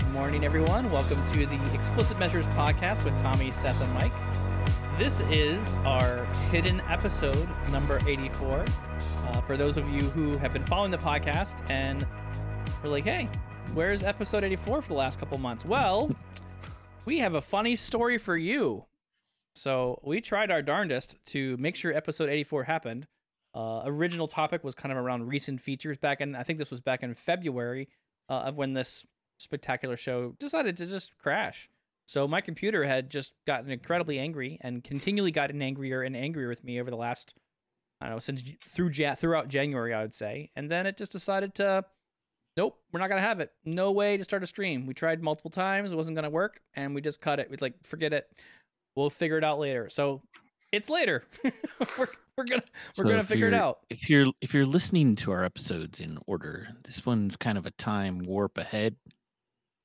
Good morning, everyone. Welcome to the Explicit Measures podcast with Tommy, Seth, and Mike. This is our hidden episode number 84. Uh, for those of you who have been following the podcast and we're like, hey, where's episode 84 for the last couple months? Well, we have a funny story for you. So we tried our darndest to make sure episode 84 happened. Uh, original topic was kind of around recent features back in, I think this was back in February uh, of when this spectacular show decided to just crash. So my computer had just gotten incredibly angry and continually gotten angrier and angrier with me over the last, I don't know, since through ja- throughout January, I would say. And then it just decided to, nope, we're not gonna have it. No way to start a stream. We tried multiple times, it wasn't gonna work, and we just cut it. We'd like, forget it. We'll figure it out later. So it's later. we're we're gonna we're So gonna figure it out. If you're if you're listening to our episodes in order, this one's kind of a time warp ahead.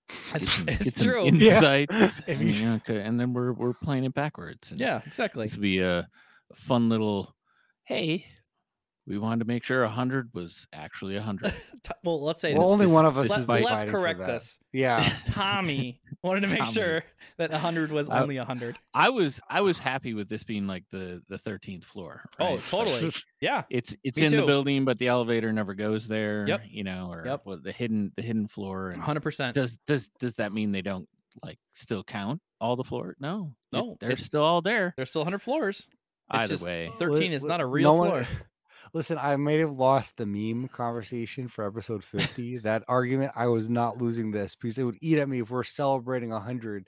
Get It's, some- it's get true. Yeah. Insights, If and, you- you okay, and then we're we're playing it backwards. Yeah, exactly. This will be a, a fun little. Hey, we wanted to make sure a hundred was actually a hundred. Well, let's say Well, only this- one of us this is is let, by- us fighting for correct that. this. Yeah. Tommy wanted to make Tommy. sure that 100 was I- only 100. I was I was happy with this being like the the thirteenth floor. Oh, right? Like, totally. Yeah. it's it's Me in too. the building, but the elevator never goes there. Yep. You know, or Yep. what the hidden the hidden floor. And 100%. does does does that mean they don't like still count all the floor? No, it- No, they're still all there. There's still 100 floors. It's Either just way, 13 is not a real no floor. one- Listen, I may have lost the meme conversation for episode 50. that argument, I was not losing this because they would eat at me if we're celebrating 100,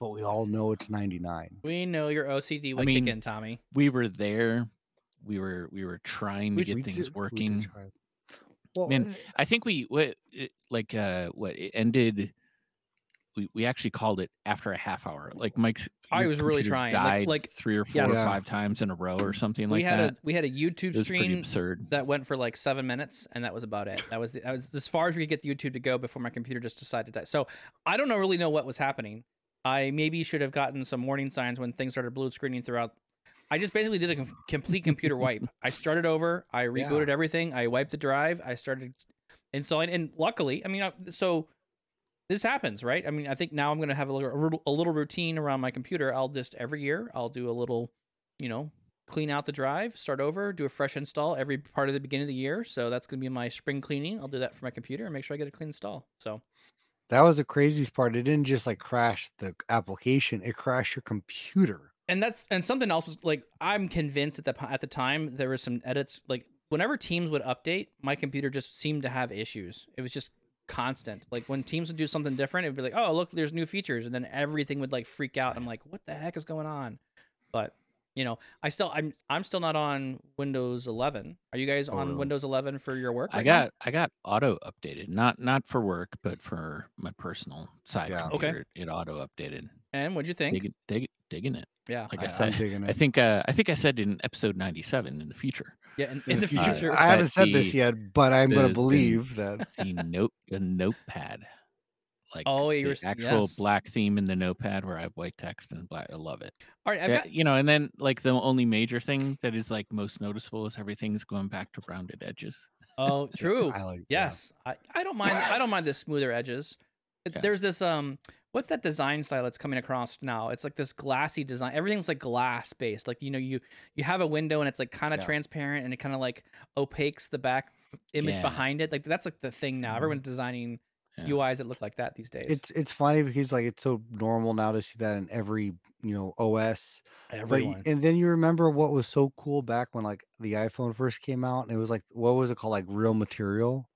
but we all know it's 99. We know your OCD would mean, kick in, Tommy. we were there. We were we were trying to We- get We things did- working. try. Well, Man, I think we what it, like uh what it ended. We, we actually called it after a half hour. Like Mike's, I was really trying, like- Died like- three or four yes. or five times in a row or something we like had that. a we had a YouTube stream absurd. that went for like 7 minutes and that was about it. That was the, that was as far as we could get the YouTube to go before my computer just decided to die. So, I don't know really know what was happening. I maybe should have gotten some warning signs when things started blue screening throughout I just basically did a com- complete computer wipe. I started over. I rebooted everything. I wiped the drive. I started installing, and luckily, I mean, uh, so this happens, right? I mean, I think now I'm gonna have a little, a little- routine around my computer. I'll just every year I'll do a little, you know, clean out the drive, start over, do a fresh install every part of the beginning of the year. So that's gonna be my spring cleaning. I'll do that for my computer and make sure I get a clean install. So that was the craziest part. It didn't just like crash the application, it crashed your computer. and that's and something else was like I'm convinced at the at the time there was some edits like whenever Teams would update, my computer just seemed to have issues. It was just constant. Like when Teams would do something different, it'd be like, "Oh, look, there's new features," and then everything would like freak out. I'm like, "What the heck is going on?" But you know, I still I'm I'm still not on Windows 11. Are you guys Oh, on really? Windows 11 for your work? I right now? got I got auto updated, not not for work, but for my personal side Yeah. Okay. computer. It auto updated. And what'd you think? Digging, dig, digging it. yeah, Like I, I, said, am digging I it. think uh, I think I said in episode ninety seven in the future. yeah. In, In in the future. future, I haven't that said this yet, but I'm going to believe that. The note the notepad. Like Oh, you the were s- actual yes. black theme in the notepad where I have white text and black. I love it. all right. I've Yeah, got you know, and then like the only major thing that is like most noticeable is everything's going back to rounded edges. oh, true. I like yeah. Yes, I, I don't mind. I don't mind the smoother edges. Yeah. There's this um, what's that design style that's coming across now? It's like this glassy design. Everything's like glass based. Like you know, you you have a window and it's like kind of Yeah. transparent and it kind of like opaques the back image Yeah. behind it. Like that's like the thing now. Mhm. Everyone's designing Yeah. UIs that look like that these days. It's it's funny because like it's so normal now to see that in every you know OS. But everyone. and then you remember what was so cool back when like the iPhone first came out, and it was like what was it called, like real material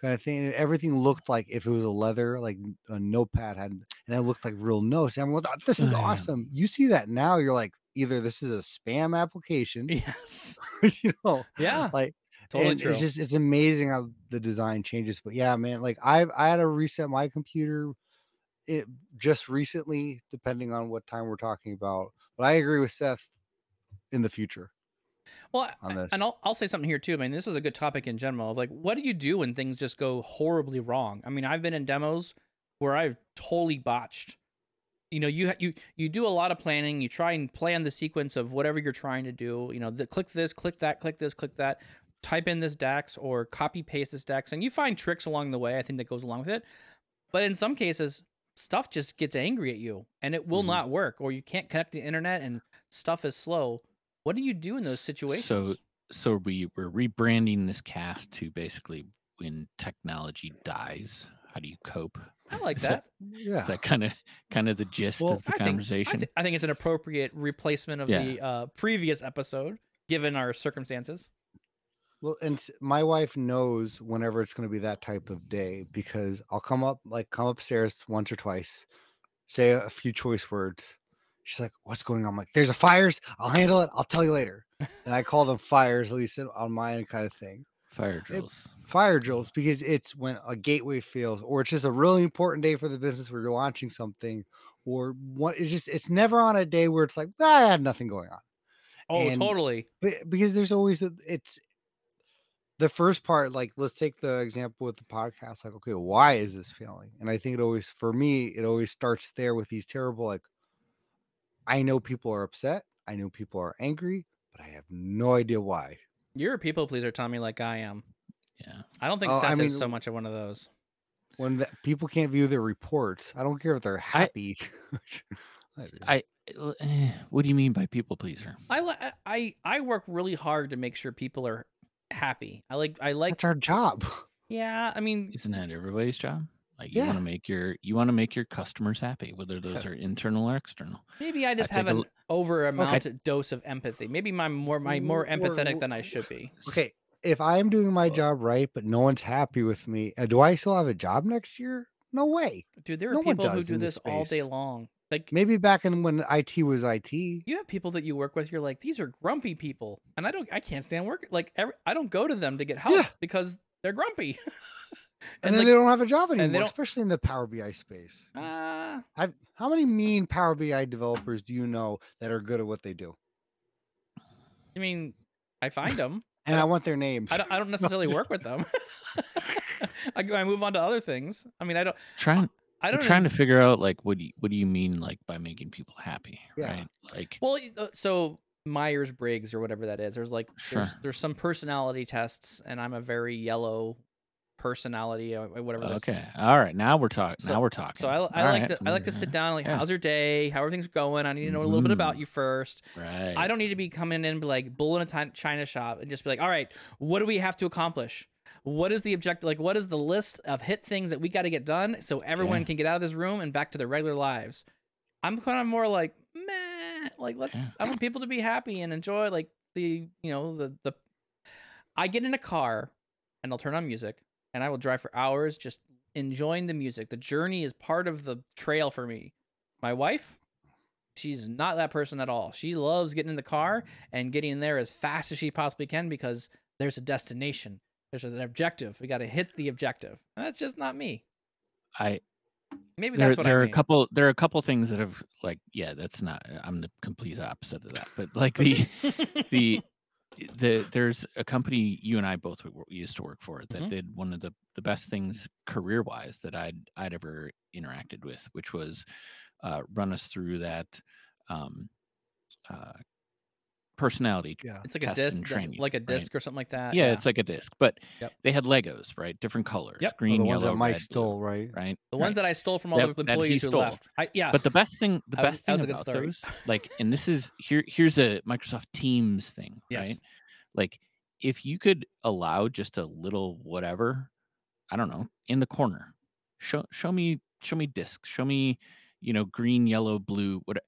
kind of thing. And everything looked like if it was a leather, like a notepad had, and it looked like real notes. Everyone thought this is Oh, yeah. awesome. You see that now, you're like either this is a spam application, yes. you know, Yeah. like Totally true. It's just it's amazing how the design changes. But yeah, man, like I I had to reset my computer it just recently, depending on what time we're talking about. But I agree with Seth in the future. Well, on I- this. and I'll, I'll say something here too. I mean, this is a good topic in general of like, what do you do when things just go horribly wrong? I mean, I've been in demos where I've totally botched. You know, you you you do a lot of planning. You try and plan the sequence of whatever you're trying to do. You know, the, click this, click that, click this, click that. Type in this DAX or copy paste this DAX, and you find tricks along the way. I think that goes along with it. But in some cases, stuff just gets angry at you and it will Mhm. not work, or you can't connect the internet and stuff is slow. What do you do in those situations? So so we we're rebranding this cast to basically when technology dies, how do you cope? I like is that. that- Yeah. Is that kind of kind of the gist Well, of the I think, I, conversation? I think it's an appropriate replacement of Yeah. the uh, previous episode, given our circumstances. Well, and my wife knows whenever it's going to be that type of day because I'll come up, like, come upstairs once or twice, say a, a few choice words. She's like, "What's going on?" I'm like, "There's a fires. I'll handle it. I'll tell you later." And I call them fires, at least on my end, kind of thing. Fire drills. Fire drills because it's when a gateway fails, or it's just a really important day for the business where you're launching something, or what. It's just it's never on a day where it's like "Ah, I had nothing going on. Oh, And- totally. But because there's always the it's the first part, like let's take the example with the podcast, like, okay, why is this failing? And I think it always for me, it always starts there with these terrible, like, I know people are upset, I know people are angry, but I have no idea why. You're a people pleaser, Tommy, like I am. Yeah. I don't think Oh, Seth I is so much of one of those. When the, people can't view their reports, I don't care if they're happy. I uh, eh, what do you mean by people pleaser? I I I work really hard to make sure people are happy. I like I like That's our job. yeah. I mean, Isn't that everybody's job? Like you want to make your you want to make your customers happy, whether those are internal or external. maybe I just take have an l- over amount dose of empathy. Maybe I'm more my more empathetic w- than I should be. Okay, if I am doing my job right, but no one's happy with me, uh, do I still have a job next year? No way. Dude, there are No people who do this this all day long. Like Maybe back in when IT was IT. you have people that you work with. You're like, these are grumpy people, and I don't. I can't stand work. Like every, I don't go to them to get help Yeah. because they're grumpy. and, then like, they don't have a job anymore, especially in the Power BI space. uh, I've, how many mean Power BI developers do you know that are good at what they do? I mean, I find them. And I want their names. I don't, I don't necessarily work with them. I. I move on to other things. I mean, I don't. Trying I I'm don't. trying en- to figure out like what do you, what do you mean like by making people happy, Yeah. right? Like Well, uh, so Myers Briggs or whatever that is. There's like there's, there's some personality tests, and I'm a very yellow personality, or whatever. okay, all right, now we're talking. So- now we're talking. So I, I like right, to I like to mm, sit down like yeah. how's your day? How are things going? I need to know a little bit about Mhm. you first. Right. I don't need to be coming in and be like bull in a china shop and just be like, all right, what do we have to accomplish? What is the objective? Like, what is the list of hit things that we got to get done so everyone Yeah. can get out of this room and back to their regular lives? I'm kind of more like, meh, like let's. Yeah. I want people to be happy and enjoy like the you know the the. I get in a car and I'll turn on music and I will drive for hours just enjoying the music. The journey is part of the trail for me. My wife, she's not that person at all. She loves getting in the car and getting in there as fast as she possibly can because there's a destination. There's an objective. We got to hit the objective. And that's just not me. I Maybe there that's what there I are mean. a couple there are a couple things that have like yeah that's not I'm the complete opposite of that but like the the the there's a company you and I both used to work for that Mhm. did one of the the best things career wise that I'd I'd ever interacted with, which was uh, run us through that um, uh, personality. Yeah. it's like a disc, training, like a right? disc or something like that. Yeah, it's like a disc, but Yep. they had Legos, right? Different colors, Yep. Oh, Oh, green, the ones yellow, that Mike red, blue, stole, right? right? the Right. ones that I stole from all That- the employees who left. I, yeah. But the best thing, the was- best thing a about those, like, and this is here. Here's a Microsoft Teams thing, Yes. right? Like, if you could allow just a little whatever, I don't know, in the corner, show show me show me discs, show me, you know, green, yellow, blue, what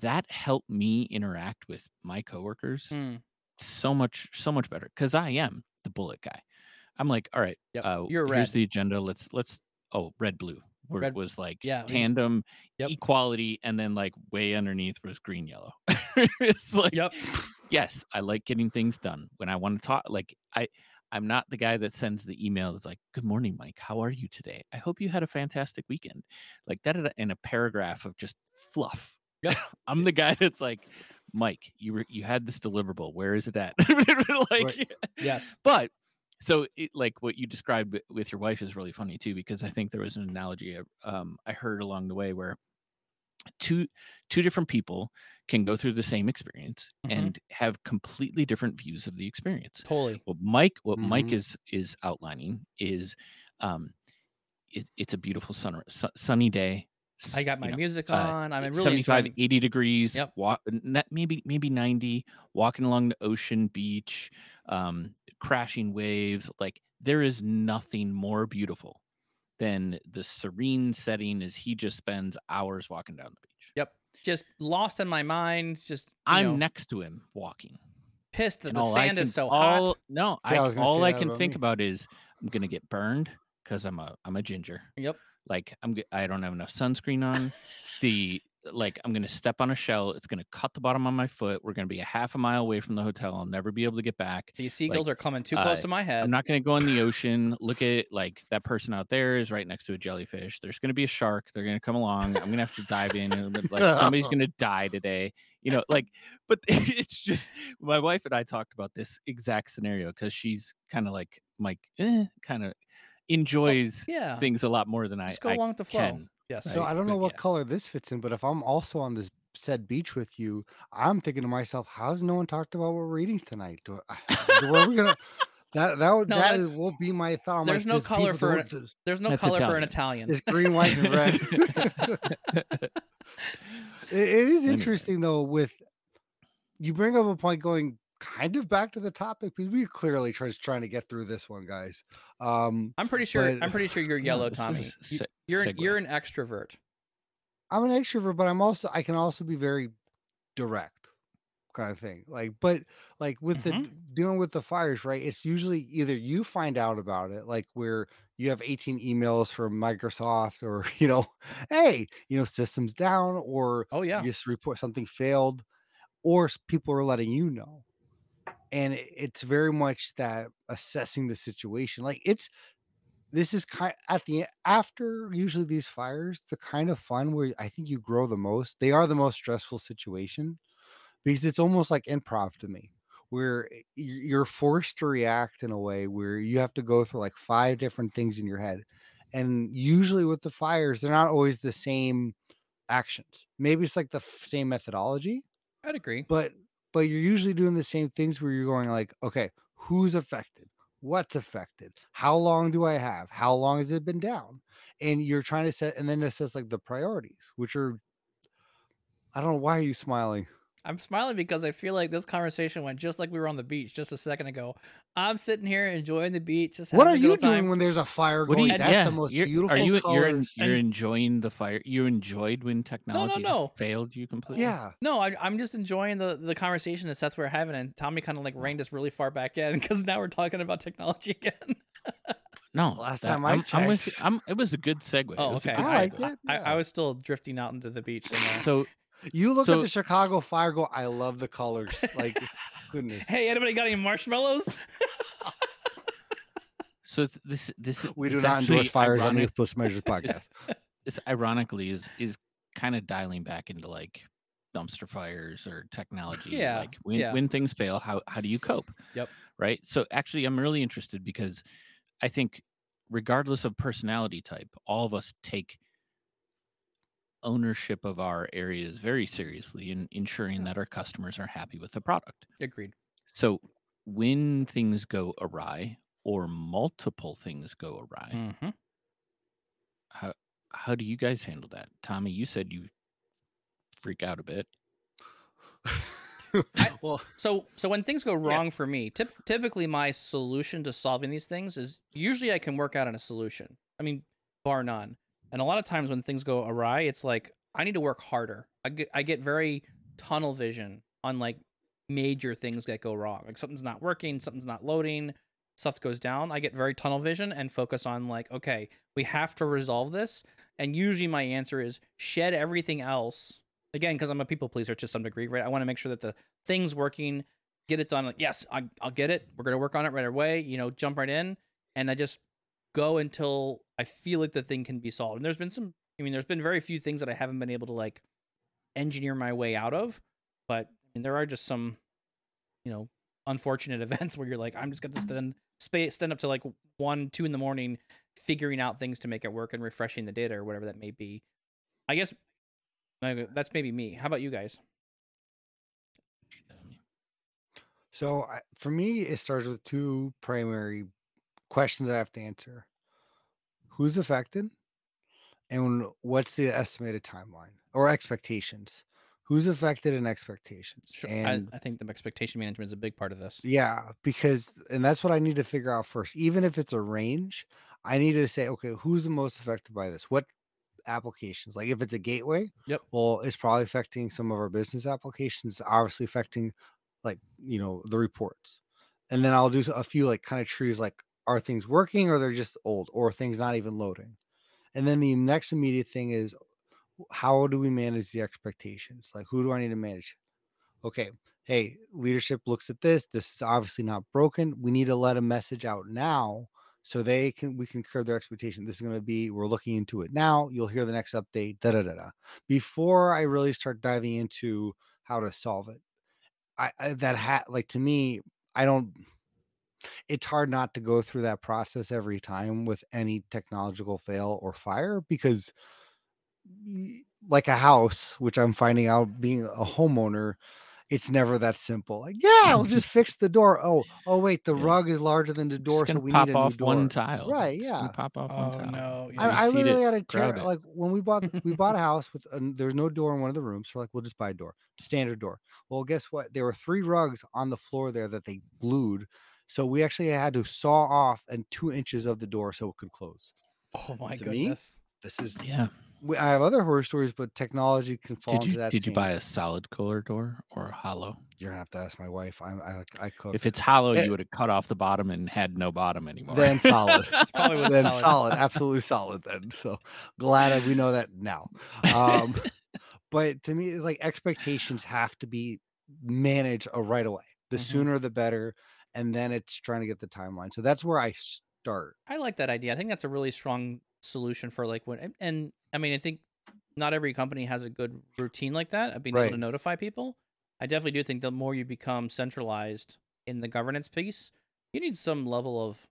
that helped me interact with my coworkers Hmm. so much so much better because I am the bullet guy. I'm like, all right, Yep, uh, you're here's red. the agenda. Let's let's oh red blue. Where Red- it was like yeah, tandem Yep. equality, and then like way underneath was green yellow. it's like Yep. yes, I like getting things done when I want to talk. Like I, I'm not the guy that sends the email that's like, "Good morning, Mike. How are you today? I hope you had a fantastic weekend." Like that in a paragraph of just fluff. I'm the guy that's like, Mike, you were you had this deliverable. Where is it at? like, Yes. but so it, like what you described with your wife is really funny too because i think there was an analogy uh, um, i heard along the way where two two different people can go through the same experience Mhm. and have completely different views of the experience Totally. what mike what mike Mhm. is is outlining is um it, it's a beautiful sun, su- sunny day. S- I got you my know, music uh, on. I'm really 75 enjoying. 80 degrees Yep. walk maybe maybe 90 walking along the ocean beach um crashing waves like there is nothing more beautiful than the serene setting as he just spends hours walking down the beach Yep. Just lost in my mind. Just i'm know, next to him walking pissed that and the sand can, is so all, hot. no See, I I, all i can about think me. about is i'm gonna get burned because i'm a i'm a ginger Yep. Like i'm I don't have enough sunscreen on the like i'm gonna step on a shell it's gonna cut the bottom of my foot we're gonna be a half a mile away from the hotel i'll never be able to get back These seagulls are coming too close uh, to my head. i'm not gonna go in the ocean look at like that person out there is right next to a jellyfish there's gonna be a shark they're gonna come along i'm gonna have to dive in and like somebody's gonna die today you know like but it's just my wife and i talked about this exact scenario because she's kind of like mike eh, kind of enjoys yeah. things a lot more than i Just go I along with the flow. can. Yes. So Right, I don't know what yeah. color this fits in, but if I'm also on this said beach with you, I'm thinking to myself, how's no one talked about what we're eating tonight? Do I, do- were we gonna? That that would No, that that's- is, will be my thought. I'm there's like, no color for don't- There's no That's color for an Italian. Italian. It's green, white, and red. It- it is interesting though. With you bring up a point going kind of back to the topic because we clearly try trying to get through this one, guys. Um, I'm pretty sure. But- I'm pretty sure you're yellow, Tommy. is You- se- You're segue. you're an extrovert. I'm an extrovert, but I'm also I can also be very direct kind of thing. Like, but like with the Mhm. dealing with the fires, right? It's usually either you find out about it, like where you have 18 emails from Microsoft, or you know, hey, you know, systems down, or Oh yeah. you just report something failed, or people are letting you know. And it's very much that assessing the situation. Like it's this is kind at the after usually these fires, the kind of fun where I think you grow the most. They are the most stressful situation because it's almost like improv to me, where you're forced to react in a way where you have to go through like five different things in your head. And usually with the fires, they're not always the same actions. Maybe it's like the f- same methodology, I'd agree. but but you're usually doing the same things where you're going like, okay, who's affected? What's affected? How long do I have? How long has it been down? And you're trying to set, and then it says like the priorities, which are, I don't know. Why are you smiling? I'm smiling because I feel like this conversation went just like we were on the beach just a second ago. I'm sitting here enjoying the beach. Just What are you time. doing when there's a fire going? you, That's yeah, the most you're- beautiful Are you you're, you're enjoying the fire? You enjoyed when technology no, no. no. failed you completely. yeah. No, I, I'm just enjoying the the conversation that Seth we're having, and Tommy kind of like reined us really far back in because now we're talking about technology again. No, Last that- time I I'm, I'm with you. checked. I'm, it was a good segue. Oh, It was a okay. good I liked segue. it. I, yeah. I was still drifting out into the beach. So You look so- at the Chicago fire, go, I love the colors. Like, goodness. hey, anybody got any marshmallows? so th- this this We this do not endorse fires on the ironic- Measures podcast. this ironically is is kind of dialing back into like dumpster fires or technology Yeah, like when yeah. when things fail how how do you cope Yep. right so actually i'm really interested because i think regardless of personality type all of us take ownership of our areas very seriously and ensuring that our customers are happy with the product Agreed. so when things go awry or multiple things go awry Mm-hmm. how how do you guys handle that tommy you said you freak out a bit well, So, so when things go wrong for me, typ- typically my solution to solving these things is usually I can work out on a solution. I mean, bar none. And a lot of times when things go awry, it's like I need to work harder. I get I get very tunnel vision on like major things that go wrong. Like something's not working, something's not loading, stuff goes down. I get very tunnel vision and focus on like, okay, we have to resolve this. And usually my answer is shed everything else. Again, because I'm a people pleaser to some degree, right? I want to make sure that the thing's working, get it done. Like, yes, I, I'll get it. We're gonna work on it right away. You know, jump right in, and I just go until I feel like the thing can be solved. And there's been some. I mean, there's been very few things that I haven't been able to like engineer my way out of, but I mean, there are just some, you know, unfortunate events where you're like, I'm just gonna mm-hmm. stand spa- stand up to like one, two in the morning, figuring out things to make it work and refreshing the data or whatever that may be. I guess that's maybe me. How about you guys? so I, for me, it starts with two primary questions I have to answer. who's affected and what's the estimated timeline or expectations who's affected and expectations Sure. and I, I think the expectation management is a big part of this. yeah because and that's what i need to figure out first even if it's a range i need to say okay who's the most affected by this what applications like if it's a gateway Yep. well it's probably affecting some of our business applications obviously affecting like you know the reports and then i'll do a few like kind of trees like are things working or they're just old or things not even loading? And then the next immediate thing is how do we manage the expectations? Like who do i need to manage? Okay hey leadership looks at this this is obviously not broken we need to let a message out now so they can we can curb their expectation this is going to be we're looking into it now you'll hear the next update da da da da. Before i really start diving into how to solve it i, I that hat like to me i don't it's hard not to go through that process every time with any technological fail or fire because like a house which i'm finding out being a homeowner it's never that simple like yeah we'll just fix the door oh oh wait the Yeah. rug is larger than the door so gonna we pop need a off new door one tile. right yeah pop off Oh one tile. no! Yeah, I, I literally it, had a tear it. like when we bought we bought a house with a, there's no door in one of the rooms. So we're like, we'll just buy a door, standard door. Well, guess what? There were three rugs on the floor there that they glued. So we actually had to saw off and two inches of the door so it could close. Oh my To me, goodness! This is Yeah. we, I have other horror stories, but technology can fall Did into you that. did you buy a solid color door or a hollow? You're gonna have to ask my wife. I I I cook. If it's hollow, Eh. you would have cut off the bottom and had no bottom anymore. then solid. It's probably was then solid. solid. absolutely solid. Then so glad that we know that now. Um, but to me, it's like expectations have to be managed right away. The Mhm. sooner the better, and then it's trying to get the timeline. So that's where I start. I like that idea. I think that's a really strong solution for like when and, I mean I think not every company has a good routine like that of being able to notify people. I definitely do think the more you become centralized in the governance piece, you need some level of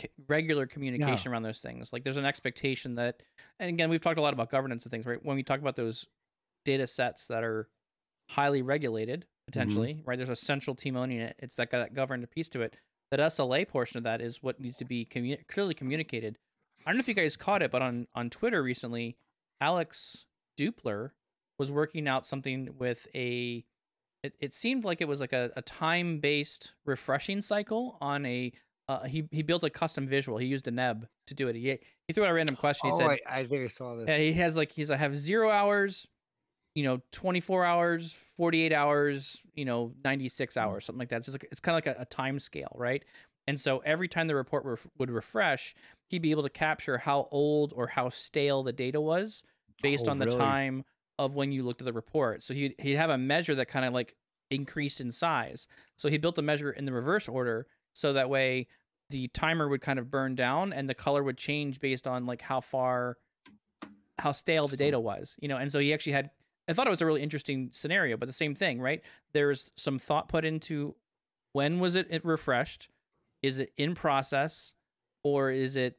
c- regular communication around those things. Like there's an expectation that, and again, we've talked a lot about governance and things, right? When we talk about those data sets that are highly regulated, potentially, right? There's a central team owning it. It's that, that governed piece to it. That SLA portion of that is what needs to be commu- clearly communicated. I don't know if you guys caught it, but on on Twitter recently, Alex Dupler was working out something with a. It, it seemed like it was like a, a time based refreshing cycle on a. Uh, he he built a custom visual. He used Deneb to do it. He he threw out a random question. He oh, said, I, I think I saw this. yeah, he has like he's I have zero hours, you know, twenty four hours, forty eight hours, you know, ninety six Mm. hours, something like that. It's, like, it's kind of like a, a time scale, right? And so every time the report ref- would refresh, he'd be able to capture how old or how stale the data was based Oh, on the really? time of when you looked at the report. So he'd he'd have a measure that kind of like increased in size. So he built a measure in the reverse order, so that way the timer would kind of burn down and the color would change based on like how far how stale the data was you know and so he actually had i thought it was a really interesting scenario but the same thing right there's some thought put into when was it, refreshed is it in process or is it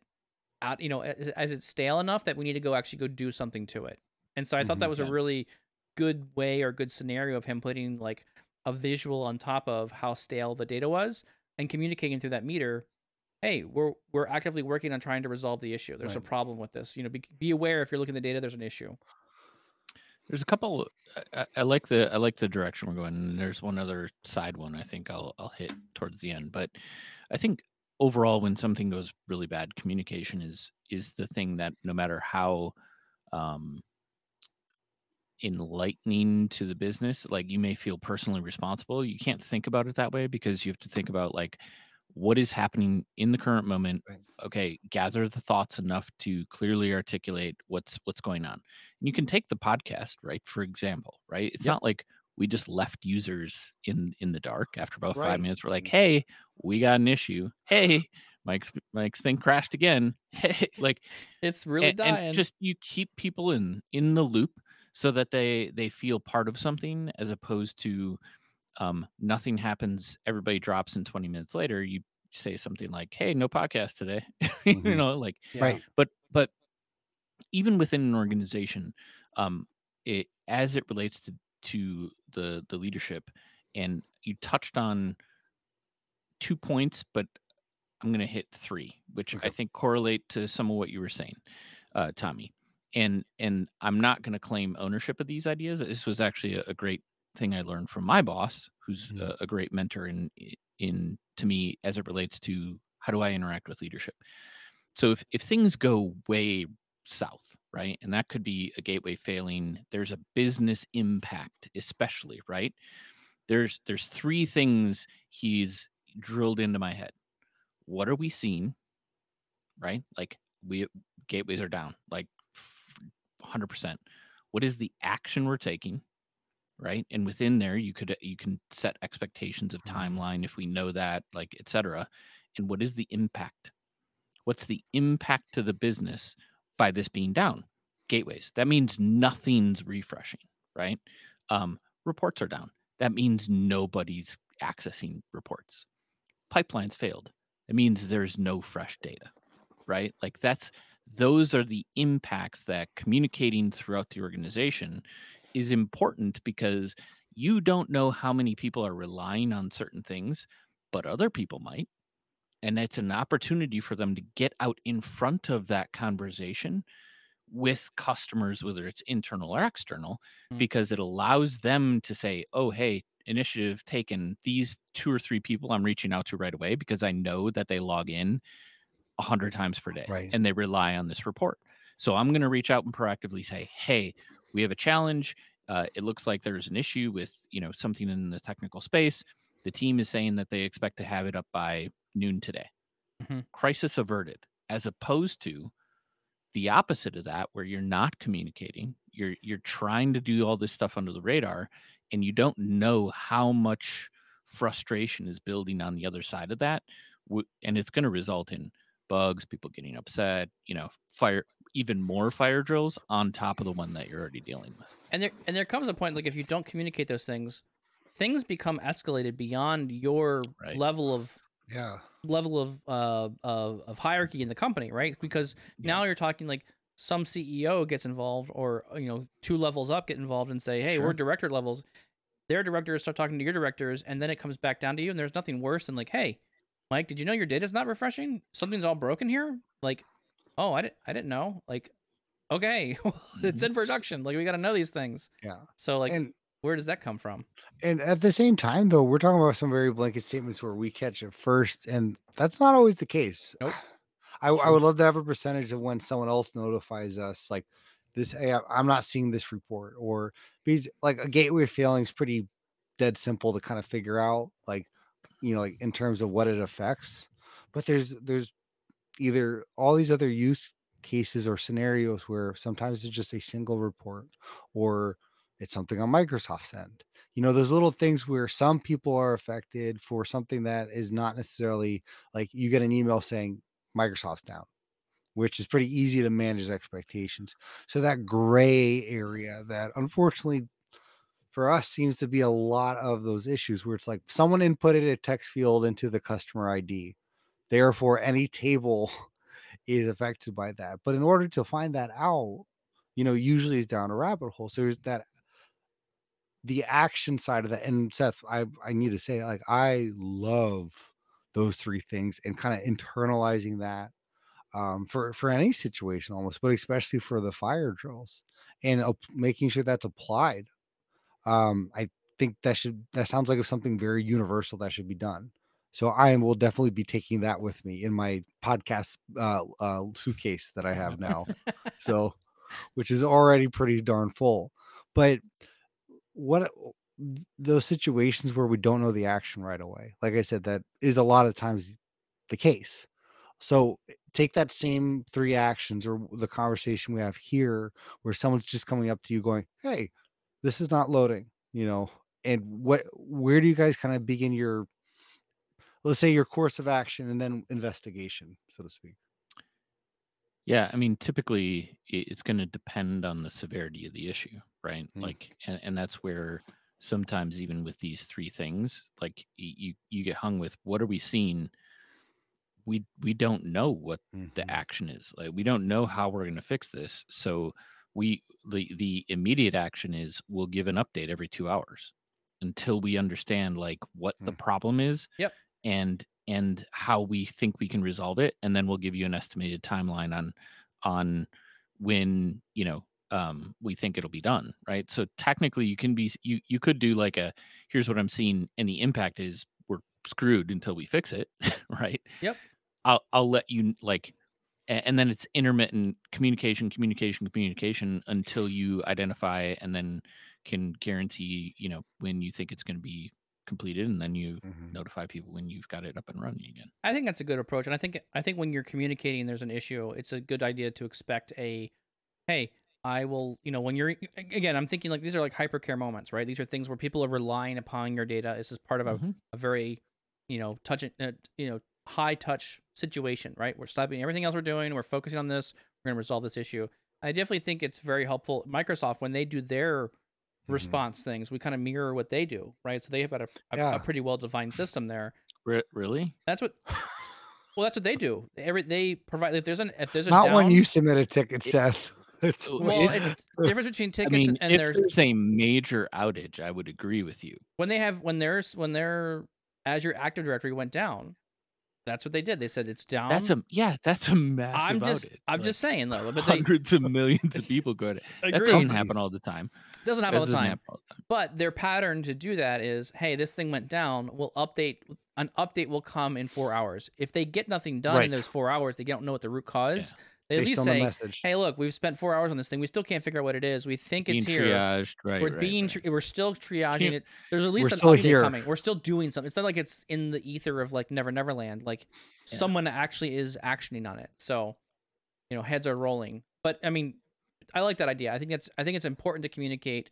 out you know is it, is it stale enough that we need to go actually go do something to it and so i thought that Mhm. was Yeah. a really good way or good scenario of him putting like a visual on top of how stale the data was and communicating through that meter hey we're we're actively working on trying to resolve the issue there's a Right. problem problem with this you know be, be aware if you're looking at the data there's an issue There's a couple. I, I- like the I like the direction we're going. And there's one other side one I think I'll I'll hit towards the end. But I think overall, when something goes really bad, communication is is the thing that no matter how um, enlightening to the business, like you may feel personally responsible. You can't think about it that way because you have to think about like what is happening in the current moment Right. okay gather the thoughts enough to clearly articulate what's what's going on and you can take the podcast right for example right it's Yep. not like we just left users in in the dark after about Right. five minutes we're like mm-hmm. hey we got an issue hey mike's mike's thing crashed again hey like it's really and, and dying just you keep people in in the loop so that they they feel part of something as opposed to um nothing happens everybody drops in 20 minutes later you say something like hey no podcast today you Mhm. know like Right. but but even within an organization um it as it relates to to the the leadership and you touched on two points but i'm going to hit three which Okay. I think correlate to some of what you were saying, uh, Tommy. And and I'm not going to claim ownership of these ideas. This was actually a, a great thing I learned from my boss, who's Mhm. a, a great mentor in in to me as it relates to how do I interact with leadership. So if if things go way south, right, and that could be a gateway failing, there's a business impact, especially right. There's there's three things he's drilled into my head. What are we seeing? Right, like we gateways are down, like hundred percent. What is the action we're taking? Right? And within there you could you can set expectations of Mhm. timeline if we know that like etc and what is the impact? What's the impact to the business by this being down? Gateways. That means nothing's refreshing right? Um, reports are down. That means nobody's accessing reports. Pipelines failed. It means there's no fresh data right? Like that's those are the impacts that communicating throughout the organization is important because you don't know how many people are relying on certain things, but other people might. And it's an opportunity for them to get out in front of that conversation with customers, whether it's internal or external, Mm. because it allows them to say, oh, hey, initiative taken, these two or three people I'm reaching out to right away because I know that they log in a hundred times per day Right. and they rely on this report. So I'm going to reach out and proactively say, hey, we have a challenge. Uh, it looks like there's an issue with you know something in the technical space. The team is saying that they expect to have it up by noon today. Mhm. Crisis averted, as opposed to the opposite of that, where you're not communicating. You're you're trying to do all this stuff under the radar, and you don't know how much frustration is building on the other side of that, and it's going to result in bugs, people getting upset, you know, fire, even more fire drills on top of the one that you're already dealing with. and there and there comes a point like if you don't communicate those things things become escalated beyond your Right. level of Yeah. level of uh of, of hierarchy in the company right because Yeah. now you're talking like some ceo gets involved or you know two levels up get involved and say hey we're director levels their directors start talking to your directors and then it comes back down to you and there's nothing worse than like hey mike did you know your data's not refreshing something's all broken here like oh i didn't i didn't know like okay it's in production like we got to know these things Yeah. so like and where does that come from and at the same time though, we're talking about some very blanket statements where we catch it first, and that's not always the case. Nope. I, I would love to have a percentage of when someone else notifies us, like this. Hey, I'm not seeing this report, or because like a gateway failing is pretty dead simple to kind of figure out, like you know, like in terms of what it affects. But there's there's either all these other use cases or scenarios where sometimes it's just a single report or it's something on Microsoft's end. You know, those little things where some people are affected for something that is not necessarily like you get an email saying Microsoft's down, which is pretty easy to manage expectations. So that gray area that unfortunately for us seems to be a lot of those issues where it's like someone inputted a text field into the customer ID. Therefore, any table is affected by that. But in order to find that out, you know, usually it's down a rabbit hole. So there's that the action side of that. And Seth, I I need to say, like, I love those three things and kind of internalizing that um, for for any situation almost, but especially for the fire drills and making sure that's applied. Um, I think that should that sounds like something very universal that should be done. So I will definitely be taking that with me in my podcast uh, uh, suitcase that I have now. so, which is already pretty darn full. But what those situations where we don't know the action right away, like I said, that is a lot of times the case. So take that same three actions or the conversation we have here, where someone's just coming up to you going, "Hey, this is not loading," you know, and what, where do you guys kind of begin your, let's say your course of action and then investigation, so to speak. Yeah, I mean, typically it's going to depend on the severity of the issue, right? Mm. Like, and, and that's where sometimes even with these three things, like you you get hung with what are we seeing? We we don't know what the Mhm. action is. Like, we don't know how we're going to fix this. So we the the immediate action is we'll give an update every two hours until we understand like what the Mm. problem is. Yep. And and how we think we can resolve it and then we'll give you an estimated timeline on on when you know um, we think it'll be done right so technically you can be you you could do like a here's what i'm seeing and the impact is we're screwed until we fix it right Yep. i'll i'll let you like and then it's intermittent communication communication communication until you identify and then can guarantee you know when you think it's going to be completed and then you Mhm. notify people when you've got it up and running again I think that's a good approach, and I think I think when you're communicating, there's an issue. It's a good idea to expect a, hey, I will, you know, when you're again, I'm thinking like these are like hypercare moments, right? These are things where people are relying upon your data. This is part of a, Mhm. a very, you know, touch, uh, you know, high touch situation, right? We're stopping everything else we're doing. We're focusing on this. We're going to resolve this issue. I definitely think it's very helpful. Microsoft, when they do their Mhm. response things, we kind of mirror what they do, right? So they have got a, a, Yeah. a pretty well defined system there. Re- really That's what. Well, that's what they do. Every they provide if there's an if there's a Not when you submit a ticket, It- Seth. It's Oh, Well, it- it's the difference between I tickets mean, and if there's there's a major outage, I would agree with you. when they have when there's when their Azure Active Directory went down. That's what they did. They said it's down. That's a yeah, that's a massive I'm just outage. I'm Like, just saying though, but they hundreds of millions of people go to that doesn't happen all the time. doesn't happen all the doesn't time. happen all the time. But their pattern to do that is, hey, this thing went down. We'll update. An update will come in four hours. If they get nothing done Right. in those four hours, they don't know what the root cause. They at least say, hey, look, we've spent four hours on this thing. We still can't figure out what it is. We think Being it's here. triaged, right? we're right, being right. tri- we're still triaging it. There's at least an update here. coming. We're still doing something. It's not like it's in the ether of like Never Never Land. Like Yeah. someone actually is actioning on it. So, you know, heads are rolling. But I mean, I like that idea. I think it's I think it's important to communicate.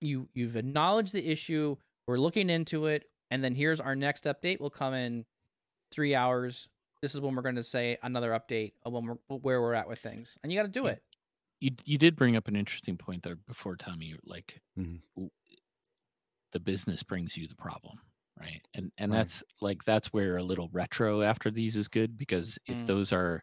You you've acknowledged the issue. We're looking into it, and then here's our next update. Will come in three hours. This is when we're going to say another update of when we're, where we're at with things, and you got to do Yeah. it. you you did bring up an interesting point there before, Tommy. Like Mhm. the business brings you the problem, right? And and Right. that's like that's where a little retro after these is good because if Mm. those are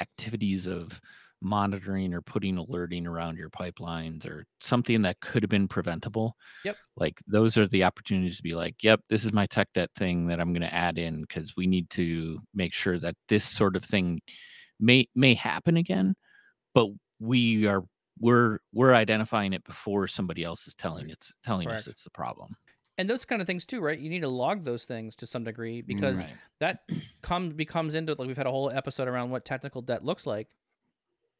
activities of monitoring or putting alerting around your pipelines or something that could have been preventable. Yep. Like those are the opportunities to be like, yep, this is my tech debt thing that I'm going to add in because we need to make sure that this sort of thing may may happen again, but we are we're we're identifying it before somebody else is telling it's telling Correct. us it's the problem. And those kind of things too, right? You need to log those things to some degree because Right. that comes becomes into like we've had a whole episode around what technical debt looks like.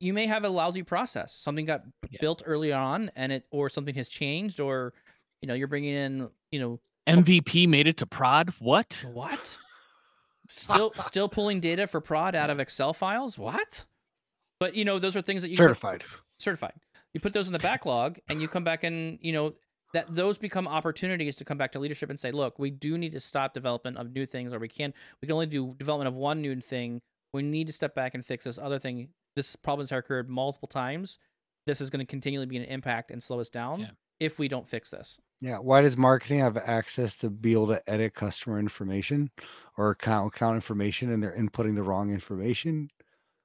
You may have a lousy process. Something got Yeah. built early on, and it or something has changed, or you know you're bringing in you know MVP made it to prod. What? what? Still still pulling data for prod out of Excel files. What? But you know those are things that you put- Certified. certified. You put those in the backlog, and you come back and you know that those become opportunities to come back to leadership and say, look, we do need to stop development of new things, or we can we can only do development of one new thing. We need to step back and fix this other thing. This problem has occurred multiple times. This is going to continually be an impact and slow us down Yeah. if we don't fix this. Yeah. Why does marketing have access to be able to edit customer information or account account information and they're inputting the wrong information?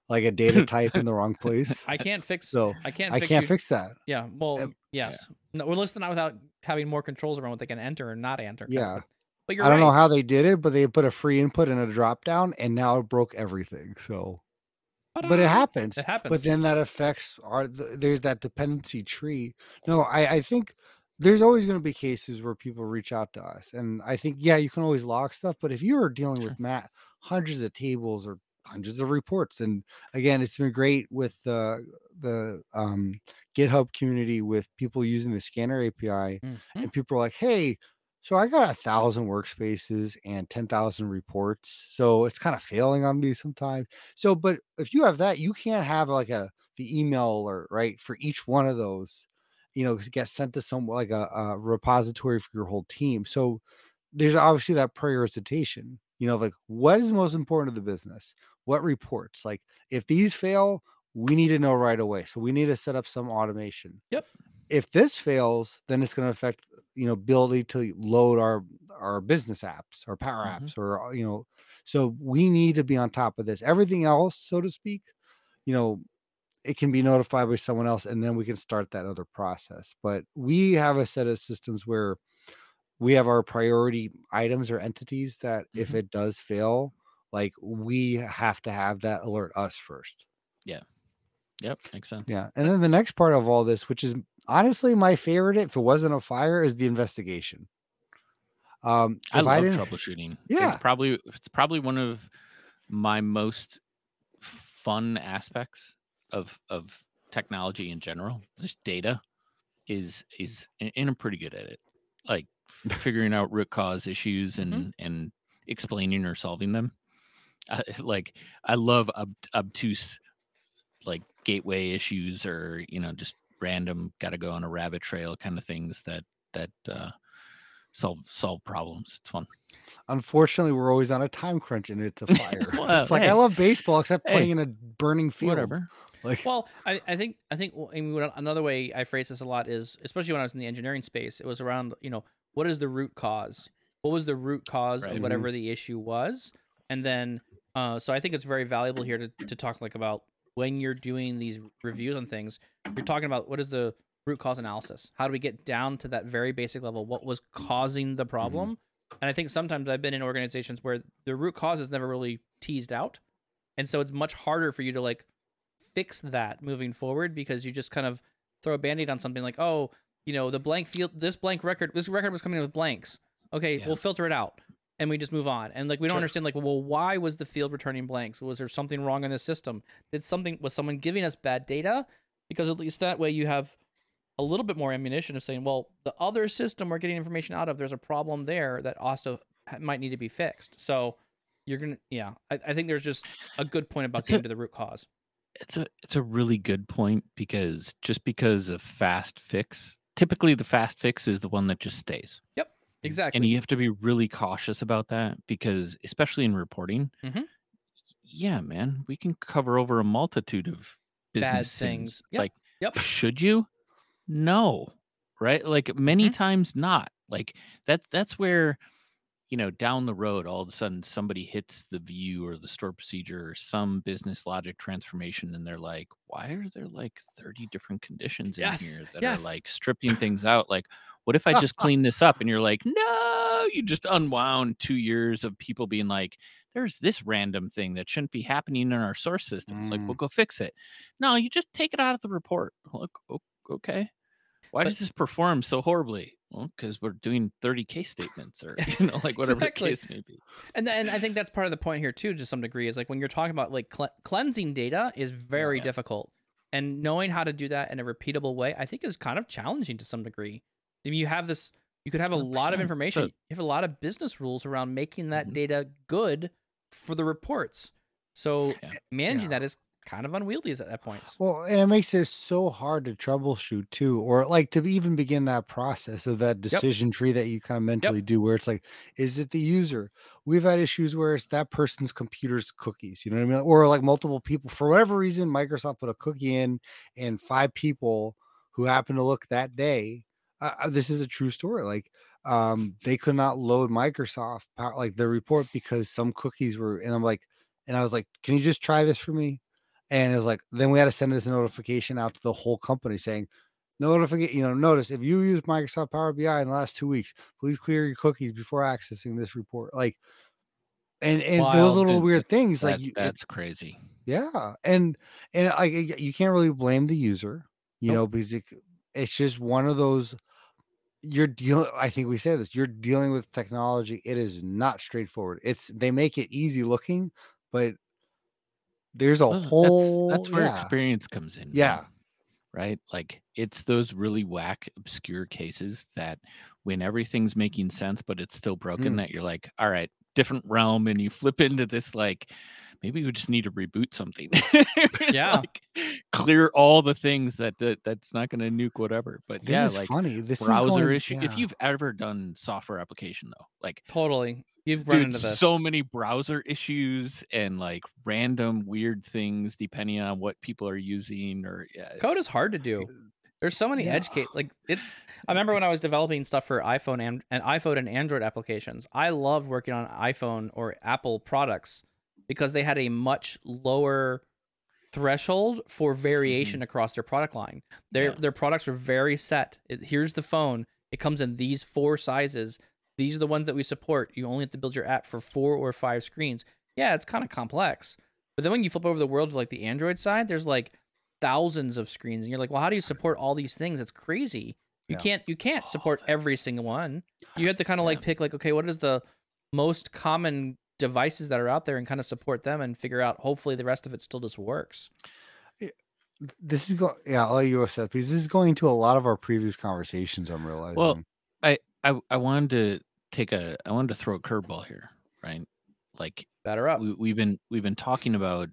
Like a data type in the wrong place. I can't fix. So I can't. I fix can't you- fix that. Yeah. Well, Um, yes. No, we're listing out without having more controls around what they can enter and not enter. Yeah. But you're I don't right. know how they did it, but they put a free input in a drop down and now it broke everything. So but it happens. It happens. But then that affects our there's that dependency tree. No, I, I think there's always going to be cases where people reach out to us. And I think, yeah, you can always log stuff, but if you are dealing Sure. with Matt hundreds of tables or hundreds of reports, and again, it's been great with the the um, GitHub community with people using the scanner API, Mhm. and people are like, hey, so I got a thousand workspaces and 10,000 reports. So it's kind of failing on me sometimes. So, but if you have that, you can't have like a the email alert, right? For each one of those, you know, get sent to some like a, a repository for your whole team. So there's obviously that prioritization, you know, like what is most important to the business? What reports? Like if these fail, we need to know right away. So we need to set up some automation. Yep. If this fails, then it's going to affect, you know, ability to load our our business apps or power Mhm. apps or uh, you know, so we need to be on top of this. Everything else, so to speak, you know, it can be notified by someone else and then we can start that other process. But we have a set of systems where we have our priority items or entities that if Mhm. it does fail, like we have to have that alert us first. Yep, makes sense. Yeah. And then the next part of all this, which is honestly my favorite, if it wasn't a fire, is the investigation. Um, I love didn't- troubleshooting. Yeah. it's probably it's probably one of my most fun aspects of of technology in general. Just data is is and I'm pretty good at it. Like figuring out root cause issues and Mhm. and explaining or solving them. I, like I love ob- obtuse like gateway issues or you know just random got to go on a rabbit trail kind of things that that uh solve solve problems it's fun Unfortunately, we're always on a time crunch and it's a fire. Well, it's like hey. I love baseball except Hey. playing in a burning field. whatever Like Well, I, I think I think w- I mean, another way I phrase this a lot is, especially when I was in the engineering space, it was around you know what is the root cause? What was the root cause Right. of whatever the issue was? And then, uh, so I think it's very valuable here to, to talk like about when you're doing these reviews on things, you're talking about what is the root cause analysis? How do we get down to that very basic level? What was causing the mm-hmm. problem? And I think sometimes I've been in organizations where the root cause is never really teased out. And so it's much harder for you to like fix that moving forward because you just kind of throw a band-aid on something like, oh, you know, the blank field this blank record this record was coming in with blanks. Okay, Yeah. we'll filter it out. And we just move on. And like we don't Sure. understand like, well, why was the field returning blanks? Was there something wrong in the system? Did something was someone giving us bad data? Because at least that way you have a little bit more ammunition of saying, well, the other system we're getting information out of, there's a problem there that also might need to be fixed. So you're gonna, yeah, I, I think there's just a good point about It's getting a- to the root cause. it's a it's a really good point because just because a fast fix typically the fast fix is the one that just stays Exactly. and you have to be really cautious about that because especially in reporting Mhm. yeah man we can cover over a multitude of Bad business things. Yep. like Yep. should you no right like many Mhm. times not like that that's where you know down the road all of a sudden somebody hits the view or the store procedure or some business logic transformation and they're like why are there like 30 different conditions in Yes, here that yes. are like stripping things out? Like what if i just clean this up? And you're like no you just unwound two years of people being like there's this random thing that shouldn't be happening in our source system. Like Mm. we'll go fix it no you just take it out of the report. Look okay. Why But- does this perform so horribly well because we're doing 30 case statements or you know like whatever Exactly. the case may be And then I think that's part of the point here too, to some degree, is like when you're talking about like cle- cleansing data is very Yeah. difficult, and knowing how to do that in a repeatable way, I think, is kind of challenging to some degree. I mean, you have this, you could have a lot of information, you have a lot of business rules around making that Mhm. data good for the reports. So Yeah. managing Yeah. that is kind of unwieldy at that point. Well, and it makes it so hard to troubleshoot too, or like to even begin that process of that decision tree that you kind of mentally do, where it's like, is it the user? We've had issues where it's that person's computer's cookies, you know what I mean? Or like multiple people, for whatever reason, Microsoft put a cookie in, and five people who happened to look that day. Uh, uh, this is a true story. Like, um, they could not load Microsoft like the report because some cookies were, and I'm like, and I was like, can you just try this for me? And it was like, then we had to send this notification out to the whole company saying, notification, you know, notice if you use Microsoft Power BI in the last two weeks, please clear your cookies before accessing this report. Like, and and those little weird that- things, like That- you, it- that's crazy yeah, and and like y- you can't really blame the user, you Nope. know, because it, it's just one of those. You're dealing. I think we say this. You're dealing with technology. It is not straightforward. It's they make it easy looking, but there's a Well, that's- whole. that's, where yeah, experience comes in Yeah. right like it's those really whack obscure cases that when everything's making sense but it's still broken Mm. that you're like all right different realm and you flip into this like maybe we just need to reboot something Yeah. like, clear all the things that, that that's not going to nuke whatever but This yeah is like funny. This is browser going- issue if you've ever done software application though like Totally, you've run dude, into this. so many browser issues and like random weird things depending on what people are using or yeah, Code is hard to do. There's so many Yeah. edge case like it's I remember when I was developing stuff for iPhone and, and iPhone and Android applications. I loved working on iPhone or Apple products because they had a much lower threshold for variation mm-hmm. across their product line. Their Yeah. their products were very set. It, here's the phone. It comes in these four sizes. These are the ones that we support. You only have to build your app for four or five screens. Yeah, it's kind of complex. But then when you flip over the world to like the Android side, there's like thousands of screens, and you're like, well, how do you support all these things? It's crazy. You Yeah. can't you can't support that- every single one. You have to kind of like pick like, okay, what is the most common devices that are out there and kind of support them and figure out hopefully the rest of it still just works. This is go. Yeah, I'll let you go, Seth, because this is going to a lot of our previous conversations. I'm realizing. I, I I wanted to take a I wanted to throw a curveball here, right? Like Batter up. we, we've been we've been talking about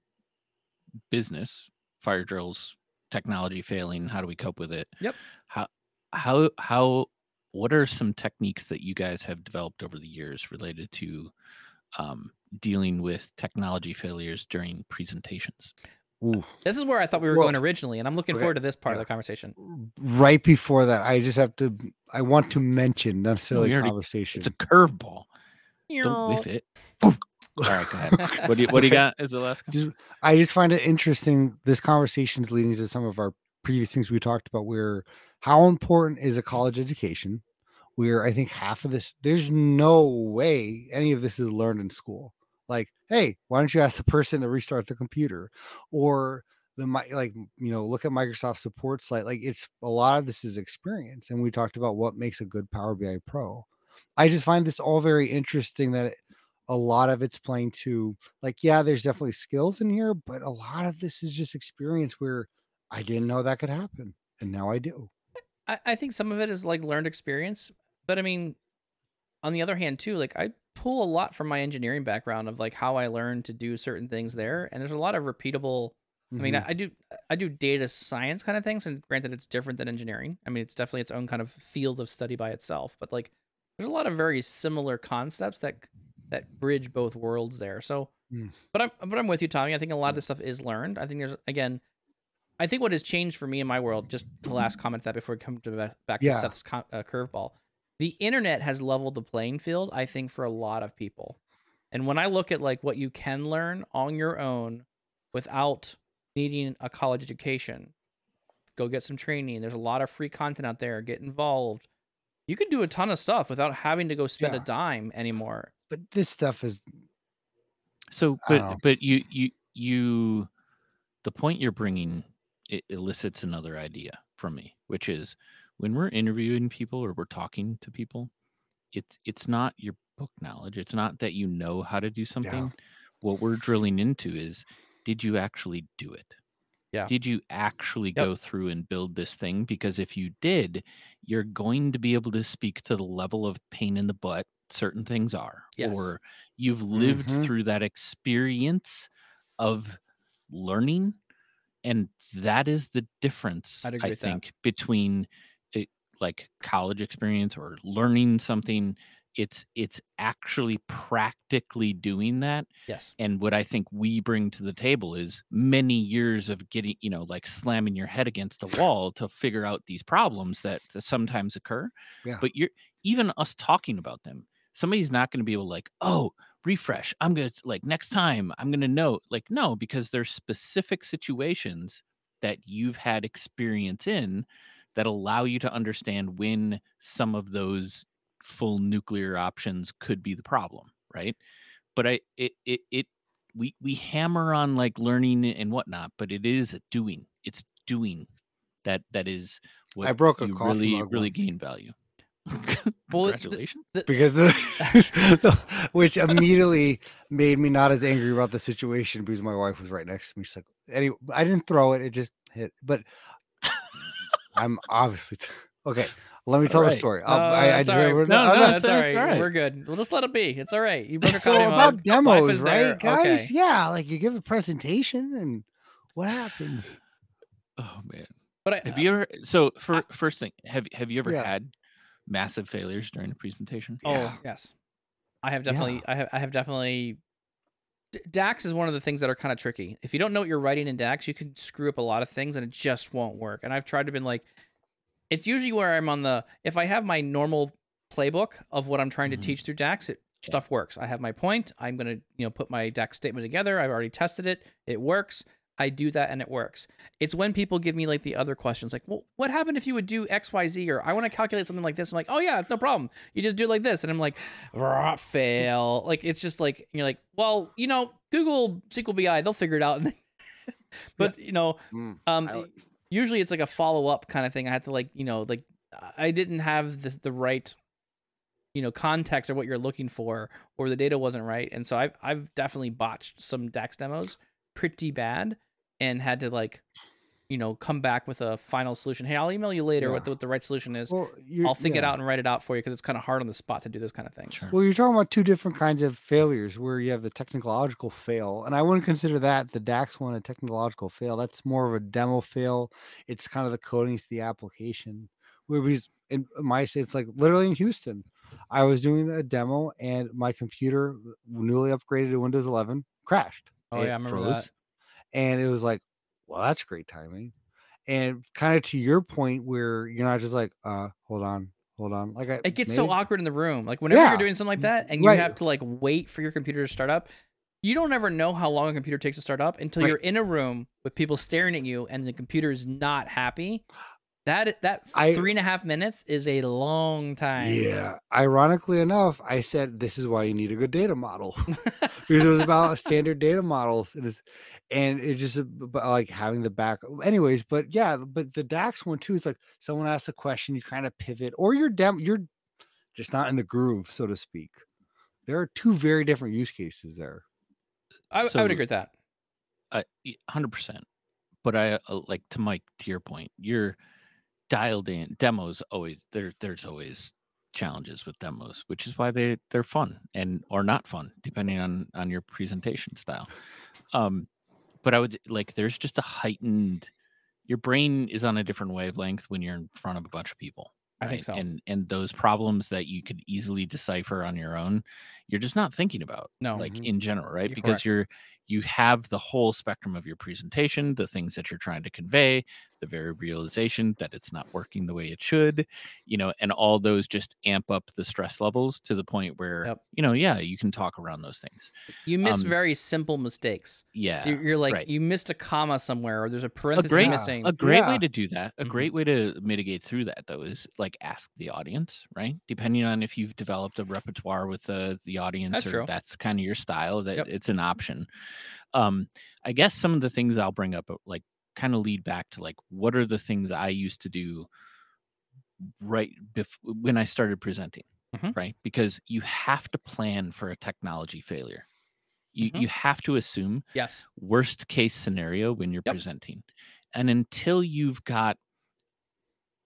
business, fire drills, technology failing. How do we cope with it? Yep. How how how what are some techniques that you guys have developed over the years related to um, dealing with technology failures during presentations? Ooh. This is where I thought we were Well, going originally, and I'm looking okay, forward to this part of the conversation. right before that, I just have to. I want to mention not necessarily already- conversation. It's a curveball. Don't whiff it. All right, go ahead. What do you what do you Okay. got? Is the last just I just find it interesting. This conversation's leading to some of our previous things we talked about. Where how important is a college education? Where I think half of this, there's no way any of this is learned in school. Like, hey, why don't you ask the person to restart the computer, or the like, you know, look at Microsoft support site. Like, it's a lot of this is experience, and we talked about what makes a good Power BI Pro. I just find this all very interesting that it, a lot of it's playing to like yeah there's definitely skills in here but a lot of this is just experience where i didn't know that could happen and now i do I, I think some of it is like learned experience, but I mean, on the other hand, too, like I pull a lot from my engineering background of like how I learned to do certain things there, and there's a lot of repeatable. I mean. I, I do I do data science kind of things, and granted, it's different than engineering. I mean, it's definitely its own kind of field of study by itself, but like there's a lot of very similar concepts that that bridge both worlds there. So, Mm. but I'm but I'm with you, Tommy. I think a lot of this stuff is learned. I think there's again, I think what has changed for me in my world. Just the last comment to that before we come to back, back to Yeah. Seth's uh, curveball. The internet has leveled the playing field. I think for a lot of people, and when I look at like what you can learn on your own without needing a college education, go get some training. There's a lot of free content out there. Get involved. You can do a ton of stuff without having to go spend Yeah. a dime anymore. but this stuff is So, I don't know. but but you you you, the point you're bringing it elicits another idea from me, which is when we're interviewing people or we're talking to people, it's it's not your book knowledge. It's not that you know how to do something. What we're drilling into is, did you actually do it? Yeah. Did you actually Yep. go through and build this thing? Because if you did, you're going to be able to speak to the level of pain in the butt certain things are, Yes. or you've lived Mhm. through that experience of learning and that is the difference i with that. think between like college experience or learning something it's it's actually practically doing that Yes. and what i think we bring to the table is many years of getting you know like slamming your head against the wall to figure out these problems that, that sometimes occur Yeah. but you're even us talking about them somebody's not going to be able to like oh refresh i'm going to like next time i'm going to know like no because there's specific situations that you've had experience in that allow you to understand when some of those full nuclear options could be the problem right? But i it it, it we we hammer on like learning and whatnot but it is a doing. It's doing that that is what I broke a you really really once. gain value. Well, the- congratulations. because the, which immediately made me not as angry about the situation because my wife was right next to me. She's like anyway i didn't throw it it just hit. But i'm obviously okay let me tell the story No, I'll- I, I that's all right. deserve- No, I'm No, no, not that's it's- all right. We're good. We'll just let it be. It's all right. You broke a so coffee about mug. Life demos is there. right guys Okay. yeah like you give a presentation and what happens oh man But I, have you ever so for I- first thing have have you ever Yeah. had massive failures during a presentation Oh Yeah. yes, I have definitely. I have. I have definitely. D- Dax is one of the things that are kind of tricky. If you don't know what you're writing in Dax, you can screw up a lot of things, and it just won't work. And I've tried to been like, it's usually where I'm on the. If I have my normal playbook of what I'm trying Mhm. to teach through Dax, it stuff works. I have my point. I'm gonna you know put my Dax statement together. I've already tested it. It works. I do that and it works. It's when people give me like the other questions, like, well, what happened if you would do X, Y, Z, or I want to calculate something like this. I'm like, oh yeah, it's no problem. You just do it like this, and I'm like, "Rah, fail. Like it's just like you're like, well, you know, Google SQL BI, they'll figure it out. but you know, Mm. um, I- usually it's like a follow up kind of thing. I had to like, you know, like I didn't have this the right, you know, context or what you're looking for, or the data wasn't right, and so I've I've definitely botched some DAX demos pretty bad, and had to like, you know, come back with a final solution. Hey, I'll email you later what, the, what the right solution is. Well, I'll think it out and write it out for you because it's kind of hard on the spot to do those kind of things. Sure. Well, you're talking about two different kinds of failures where you have the technological fail, and I wouldn't consider that the DAX one a technological fail. That's more of a demo fail. It's kind of the coding to the application. Where we, in my say it's like literally in Houston, I was doing a demo and my computer, newly upgraded to Windows 11, crashed. Oh, It yeah, I remember that. And it was like, well, that's great timing. And kind of to your point, where you're not just like, uh, hold on, hold on. Like I, It gets so awkward in the room. Like whenever Yeah. you're doing something like that and you Right. have to like wait for your computer to start up, you don't ever know how long a computer takes to start up until Right. you're in a room with people staring at you and the computer is not happy. That that I- three and a half minutes is a long time. Yeah. Ironically enough, I said this is why you need a good data model because it was about standard data models and it's and it just about like having the back. Anyways, but yeah, but the DAX one too is like someone asks a question, you kind of pivot, or you're dem you're just not in the groove, so to speak. There are two very different use cases there. I, I would agree with that. hundred percent. But I uh, like to Mike to your point. You're dialed in. Demos always there. There's always challenges with demos, which is why they they're fun and or not fun depending on on your presentation style. Um, but I would like there's just a heightened. Your brain is on a different wavelength when you're in front of a bunch of people. I think so. And and those problems that you could easily decipher on your own, you're just not thinking about No. like Mhm. in general, right? You're because correct. you're you have the whole spectrum of your presentation, the things that you're trying to convey, the very realization that it's not working the way it should, you know, and all those just amp up the stress levels to the point where, Yep. you know, yeah, you can talk around those things. You miss um, very simple mistakes. Yeah. You're, you're like right. you missed a comma somewhere or there's a parenthesis great- missing. a great way to do that a Mhm. great way to mitigate through that though is like ask the audience right depending on if you've developed a repertoire with the the audience That's or true. that's kind of your style that Yep. it's an option um i guess some of the things i'll bring up uh, like kind of lead back to like what are the things i used to do right bef- when i started presenting Mhm. right because you have to plan for a technology failure you Mhm. you have to assume yes. worst case scenario when you're Yep. presenting. And until you've got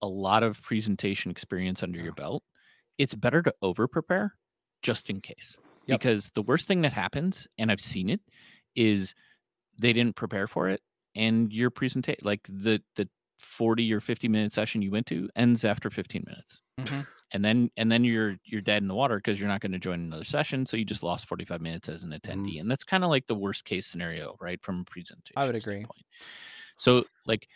a lot of presentation experience under your belt, it's better to over prepare just in case. Yep. Because the worst thing that happens, and I've seen it, is they didn't prepare for it and your presentation like the the 40 or 50 minute session you went to ends after 15 minutes Mhm. and then and then you're you're dead in the water because you're not going to join another session so you just lost 45 minutes as an attendee and that's kind of like the worst case scenario right from a presentation agree. standpoint. so like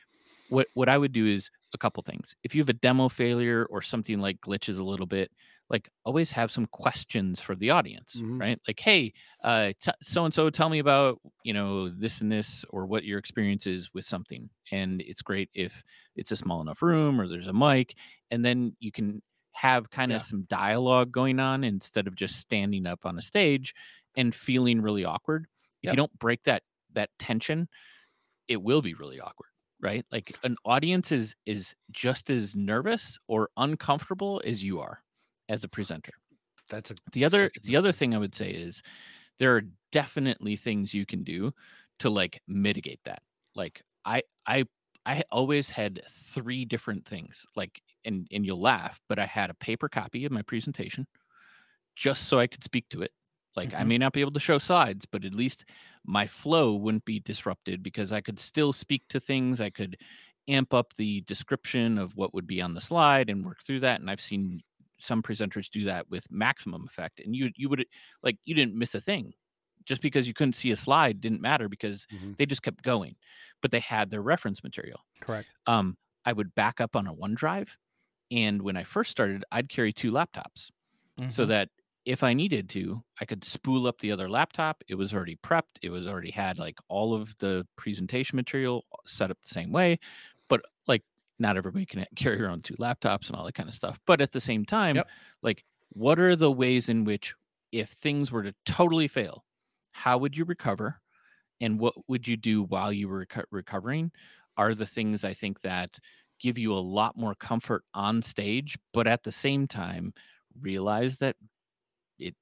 what what i would do is a couple things if you have a demo failure or something like glitches a little bit like always have some questions for the audience Mhm. right like hey uh so and so tell me about you know this and this or what your experience is with something and it's great if it's a small enough room or there's a mic and then you can have kind of Yeah. some dialogue going on instead of just standing up on a stage and feeling really awkward if Yep. you don't break that that tension it will be really awkward right like an audience is is just as nervous or uncomfortable as you are as a presenter. That's a the other a the other thing i would say is there are definitely things you can do to like mitigate that. Like i i i always had three different things like and and you'll laugh but i had a paper copy of my presentation just so i could speak to it. Like i Mhm. may not be able to show slides but at least my flow wouldn't be disrupted because i could still speak to things. I could amp up the description of what would be on the slide and work through that and i've seen some presenters do that with maximum effect and you you would like you didn't miss a thing just because you couldn't see a slide didn't matter because Mhm. they just kept going but they had their reference material Correct. um i would back up on a onedrive and when i first started i'd carry two laptops so Mhm. that if I needed to, I could spool up the other laptop. It was already prepped. It was already had like all of the presentation material set up the same way. Not everybody can carry around two laptops and all that kind of stuff. But at the same time, Yep. like what are the ways in which if things were to totally fail, how would you recover? And what would you do while you were reco- recovering? Are the things I think that give you a lot more comfort on stage, but at the same time, realize that it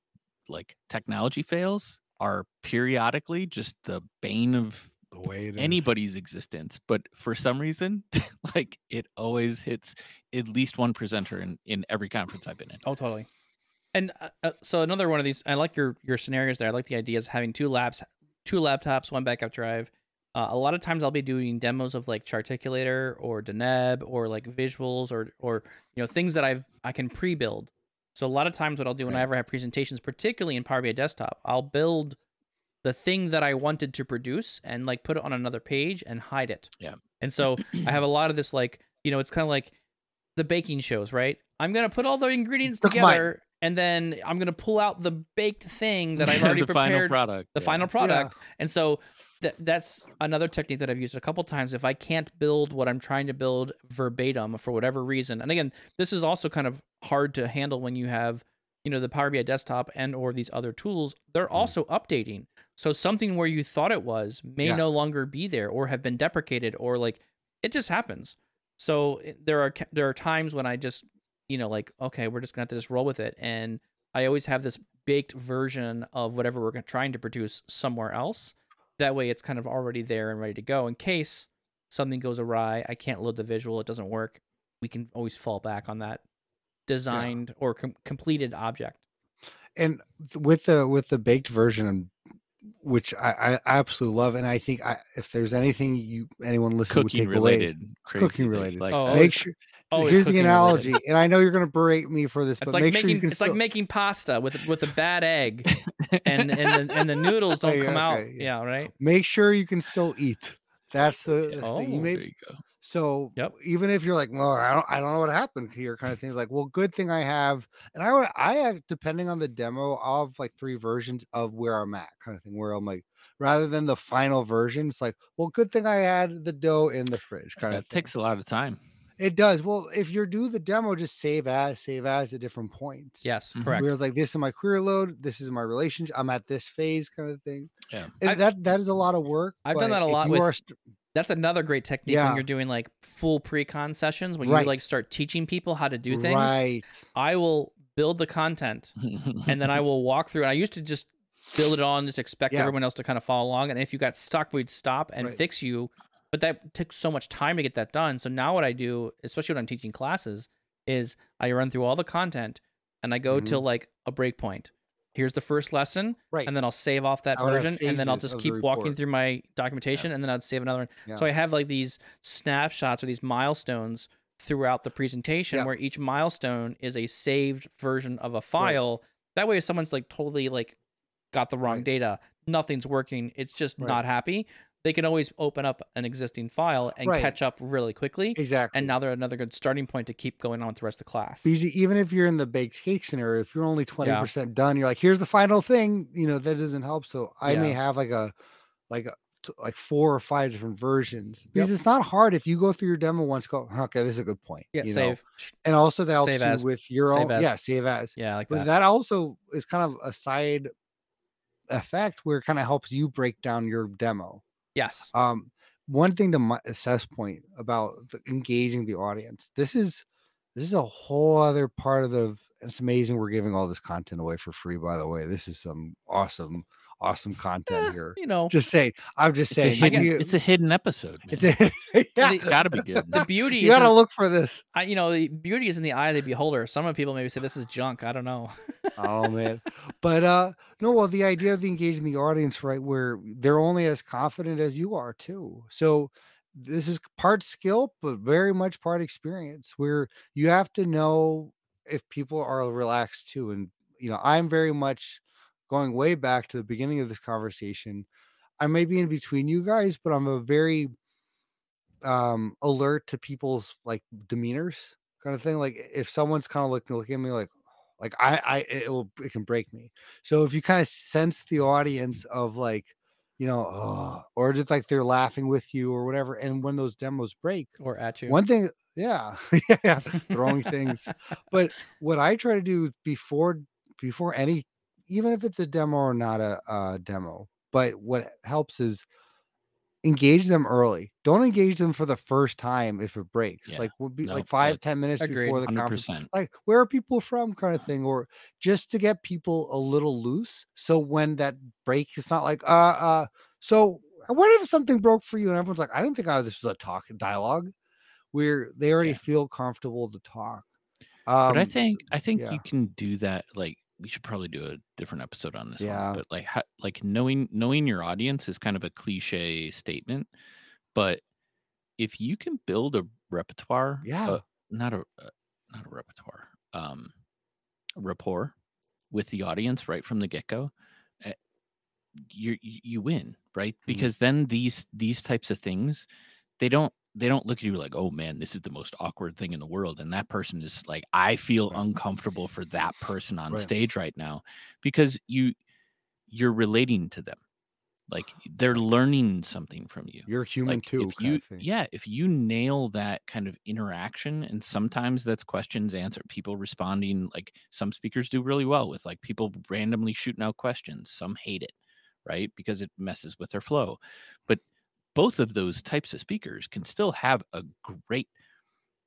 like technology fails are periodically just the bane of The way it is. anybody's existence but for some reason like it always hits at least one presenter in in every conference i've been in Oh, totally. And uh, uh, so another one of these, I like your your scenarios there. I like the ideas of having two labs, two laptops, one backup drive. Uh, a lot of times I'll be doing demos of like Charticulator or Deneb or like visuals or or you know things that I've I can pre-build. So a lot of times what I'll do when I Right. ever have presentations, particularly in Power BI Desktop, I'll build the thing that I wanted to produce and like put it on another page and hide it. Yeah. And so I have a lot of this like, you know, it's kind of like the baking shows, right? I'm gonna put all the ingredients Took mine. together and then I'm gonna pull out the baked thing that I've already the final prepared, product the yeah. final product. And so that that's another technique that I've used a couple times. If I can't build what I'm trying to build verbatim for whatever reason, and again, this is also kind of hard to handle when you have, you know, the Power BI desktop and or these other tools. They're Mm. also updating. So something where you thought it was may Yeah. no longer be there or have been deprecated or like it just happens. So there are there are times when I just you know like okay we're just gonna have to just roll with it and I always have this baked version of whatever we're trying to produce somewhere else. That way it's kind of already there and ready to go in case something goes awry. I can't load the visual; it doesn't work. We can always fall back on that designed or com- completed object. and with the with the baked version which I, I absolutely love and i think I, if there's anything you anyone listening would cooking take related crazy cooking related. like Oh, make sure oh, always here's the cooking related. analogy and i know you're going to berate me for this It's but like make making sure you can it's still, like making pasta with with a bad egg and and the, and the noodles oh, don't Okay, come out. Yeah, yeah. right. make sure you can still eat that's the, the Oh, thing you there may you go So Yep. even if you're like, well, I don't, I don't know what happened here, kind of thing. Like, well, good thing I have, and I would, I depending on the demo, I'll have like three versions of where I'm at, kind of thing. Where I'm like, rather than the final version, it's like, well, good thing I had the dough in the fridge, kind of. that takes a lot of time It does. Well, if you're do the demo, just save as, save as at different points. Yes, Mhm. correct. Where it's like, this is my query load, this is my relationship. I'm at this phase, kind of thing. Yeah. And I- that that is a lot of work. I've done that a lot with st- That's another great technique Yeah. when you're doing like full pre-con sessions when Right. you like start teaching people how to do things. right. I will build the content and then I will walk through. And I used to just build it on, just expect Yeah. everyone else to kind of follow along. And if you got stuck, we'd stop and Right. fix you. But that took so much time to get that done. So now what I do, especially when I'm teaching classes, is I run through all the content and I go Mhm. till like a break point. Here's the first lesson, Right. and then I'll save off that version, and then I'll just keep walking through my documentation, and then I'd save another one. So I have like these snapshots or these milestones throughout the presentation Yeah. where each milestone is a saved version of a file. That way, if someone's like totally like got the wrong Right. data, nothing's working, it's just Right. not happy, they can always open up an existing file and Right. catch up really quickly. exactly. And now they're another good starting point to keep going on with the rest of the class. Because e- even if you're in the baked cake scenario, if you're only 20% done, you're like, here's the final thing, you know, that doesn't help. So I may have like a, like a, like four or five different versions because it's not hard if you go through your demo once, go, okay, this is a good point. Yeah, you know? save. And also that helps Save you as. with your Save own, as. yeah, save as. Yeah, like But that. that also is kind of a side effect where it kind of helps you break down your demo. Yes. Um, one thing to my assess point about the, engaging the audience. This is this is a whole other part of the. It's amazing we're giving all this content away for free. By the way, this is some awesome, awesome content Eh, here. you know, Just saying, I'm just it's, a saying. hidden, you- it's a hidden episode man. it's a, yeah, The- it's got to be good the beauty you gotta in- look for this. I, you know, the beauty is in the eye of the beholder. Some of people maybe say this is junk. I don't know. oh man but uh no well the idea of engaging the audience right where they're only as confident as you are too so this is part skill but very much part experience where you have to know if people are relaxed too and you know i'm very much going way back to the beginning of this conversation i may be in between you guys but i'm a very um alert to people's like demeanors kind of thing like if someone's kind of looking looking at me like Like I, I, it will, it can break me. So if you kind of sense the audience of like, you know, oh, or just like they're laughing with you or whatever, and when those demos break, or at you. one thing, yeah, yeah, throwing things. But what I try to do before, before any, even if it's a demo or not a, a demo, but what helps is engage them early. Don't engage them for the first time if it breaks. Yeah. Like would be No, like five, like- ten minutes Agreed. before the Hundred conference. percent. Like where are people from, kind of thing, or just to get people a little loose. So when that break, it's not like uh uh. So what if something broke for you and everyone's like, I didn't think oh, this was a talk dialogue, where they already Yeah. feel comfortable to talk. Um, but I think I think yeah. you can do that. Like we should probably do a different episode on this Yeah. one. But like ho- like knowing knowing your audience is kind of a cliche statement, but if you can build a repertoire, Yeah. uh, not a uh, not a repertoire, um, rapport with the audience right from the get go, uh, you you you win, right? Mhm. Because then these these types of things, they don't they don't look at you like, oh man, this is the most awkward thing in the world, and that person is like, I feel Right. uncomfortable for that person on Right. stage right now, because you you're relating to them, like they're learning something from you you're human like too. if you yeah if you nail that kind of interaction and sometimes that's questions answered people responding like some speakers do really well with like people randomly shooting out questions some hate it right because it messes with their flow but both of those types of speakers can still have a great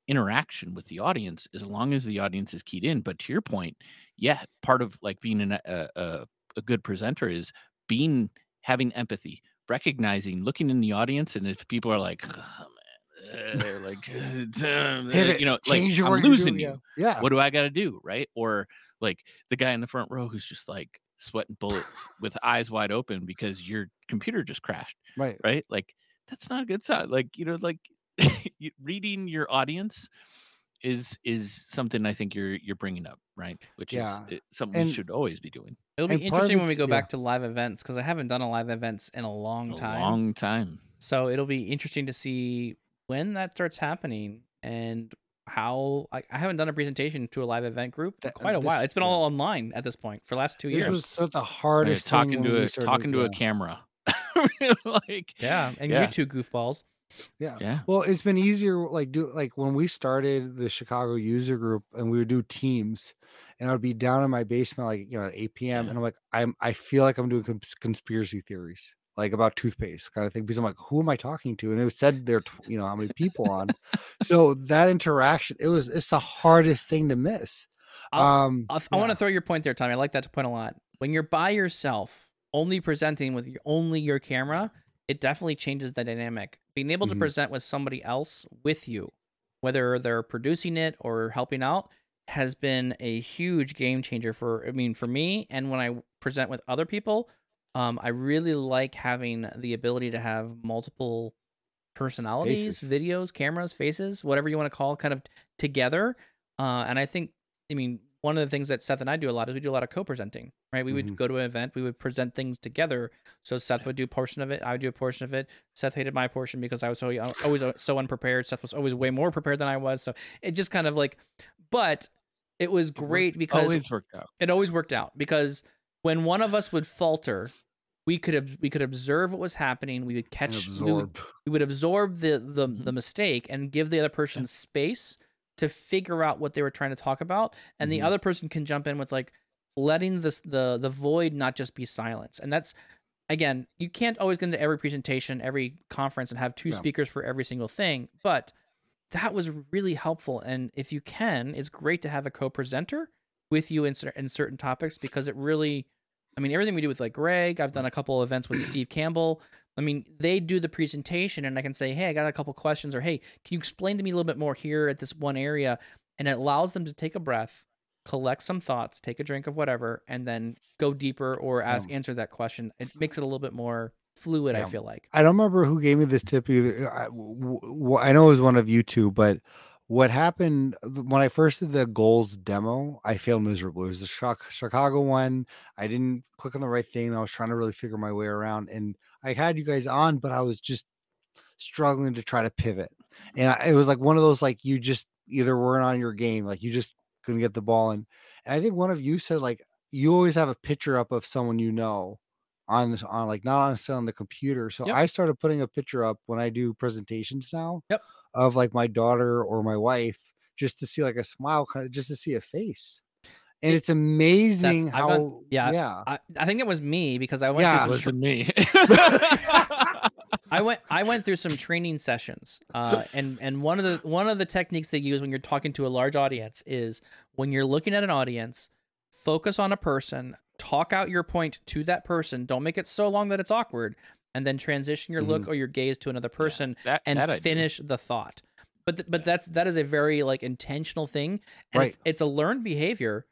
interaction with the audience as long as the audience is keyed in but to your point yeah part of like being an, a, a, a good presenter is being having empathy recognizing looking in the audience and if people are like oh, man, uh, like uh, uh, you know like i'm losing you Yeah. yeah. what do I got to do? Right. Or like the guy in the front row who's just like sweating bullets with eyes wide open because your computer just crashed. Right. Right. Like that's not a good sign. Like, you know, like reading your audience is is something I think you're you're bringing up, right? Which Yeah. is something And- we should always be doing. It'll be and part of interesting when we go yeah. back to live events because I haven't done a live events in a long A time. long time. So it'll be interesting to see when that starts happening and how I, I haven't done a presentation to a live event group in quite a this- while. It's been all online at this point for the last two This years. was so the Right, hardest thing talking when to a started, talking to yeah. a camera. like yeah, and Yeah. you two goofballs. Yeah. yeah. Well, it's been easier like do like when we started the Chicago user group and we would do teams and I'd be down in my basement like you know at 8 p.m. Yeah. and I'm like I'm I feel like I'm doing cons- conspiracy theories like about toothpaste kind of thing because I'm like who am I talking to and it was said there you know how many people on so that interaction it was it's the hardest thing to miss I'll- um I'll, I want to throw your point there, Tommy. I like that point a lot. When you're by yourself, only presenting with your, only your camera, it definitely changes the dynamic. Being able to Mhm. present with somebody else with you, whether they're producing it or helping out, has been a huge game changer for. I mean, for me, and when I present with other people, um, I really like having the ability to have multiple personalities, Faces. videos, cameras, faces, whatever you want to call, kind of together. Uh, and I think I mean, one of the things that Seth and I do a lot is we do a lot of co-presenting, right? We would Mhm. go to an event, we would present things together. So Seth would do a portion of it, I would do a portion of it. Seth hated my portion because I was so always so unprepared. Seth was always way more prepared than I was. So it just kind of like, but it was great because it Always worked out. it always worked out because when one of us would falter, we could ob- we could observe what was happening. We would and catch, we would, absorb we would absorb the the, Mhm. the mistake and give the other person space to figure out what they were trying to talk about and the Mhm. other person can jump in with like letting this the the void not just be silence and that's again you can't always go into every presentation every conference and have two Yeah. speakers for every single thing but that was really helpful and if you can it's great to have a co-presenter with you in, cer- in certain topics because it really i mean everything we do with like greg i've done a couple events with steve campbell. I mean they do the presentation and i can say hey i got a couple questions or hey can you explain to me a little bit more here at this one area? And it allows them to take a breath collect some thoughts take a drink of whatever and then go deeper or ask Yeah. answer that question. It makes it a little bit more fluid i feel like. I don't remember who gave me this tip either. I, w- w- I know it was one of you two, but what happened uh, when I first did the goals demo, I failed miserably. It was the Chicago one. I didn't click on the right thing. I was trying to really figure my way around, and I had you guys on, but I was just struggling to try to pivot. And I, it was like one of those like you just either weren't on your game, like you just couldn't get the ball in. And I think one of you said like you always have a picture up of someone you know on this on like not on on the computer. So Yep. I started putting a picture up when I do presentations now Yep. Of like my daughter or my wife just to see like a smile, kind of just to see a face. And It- it's amazing I've how done- yeah, yeah. I, I think it was me because I went Yeah. through It some wasn't me. I went I went through some training sessions, uh, and and one of the one of the techniques they use when you're talking to a large audience is when you're looking at an audience, focus on a person, talk out your point to that person. Don't make it so long that it's awkward, and then transition your look or your gaze to another person that, and that finish the thought. But th- but that's that is a very like intentional thing, and Right. it's, it's a learned behavior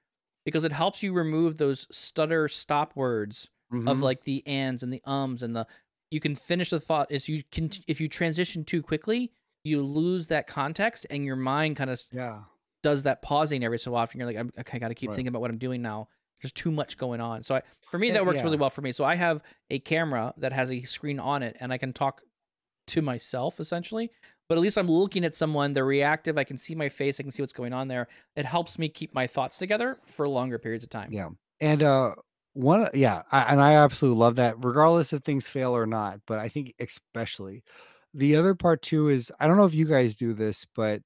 because it helps you remove those stutter stop words of Mhm. like the ands and the ums and the you can finish the thought is you can if you transition too quickly you lose that context and your mind kind of yeah. does that pausing every so often you're like okay, i gotta keep Right. thinking about what i'm doing now there's too much going on. So I, for me that works really well for me. So i have a camera that has a screen on it and i can talk to myself essentially but at least i'm looking at someone they're reactive i can see my face i can see what's going on there. It helps me keep my thoughts together for longer periods of time. Yeah. And uh one yeah, I, and I absolutely love that regardless if things fail or not, but I think especially the other part too is I don't know if you guys do this, but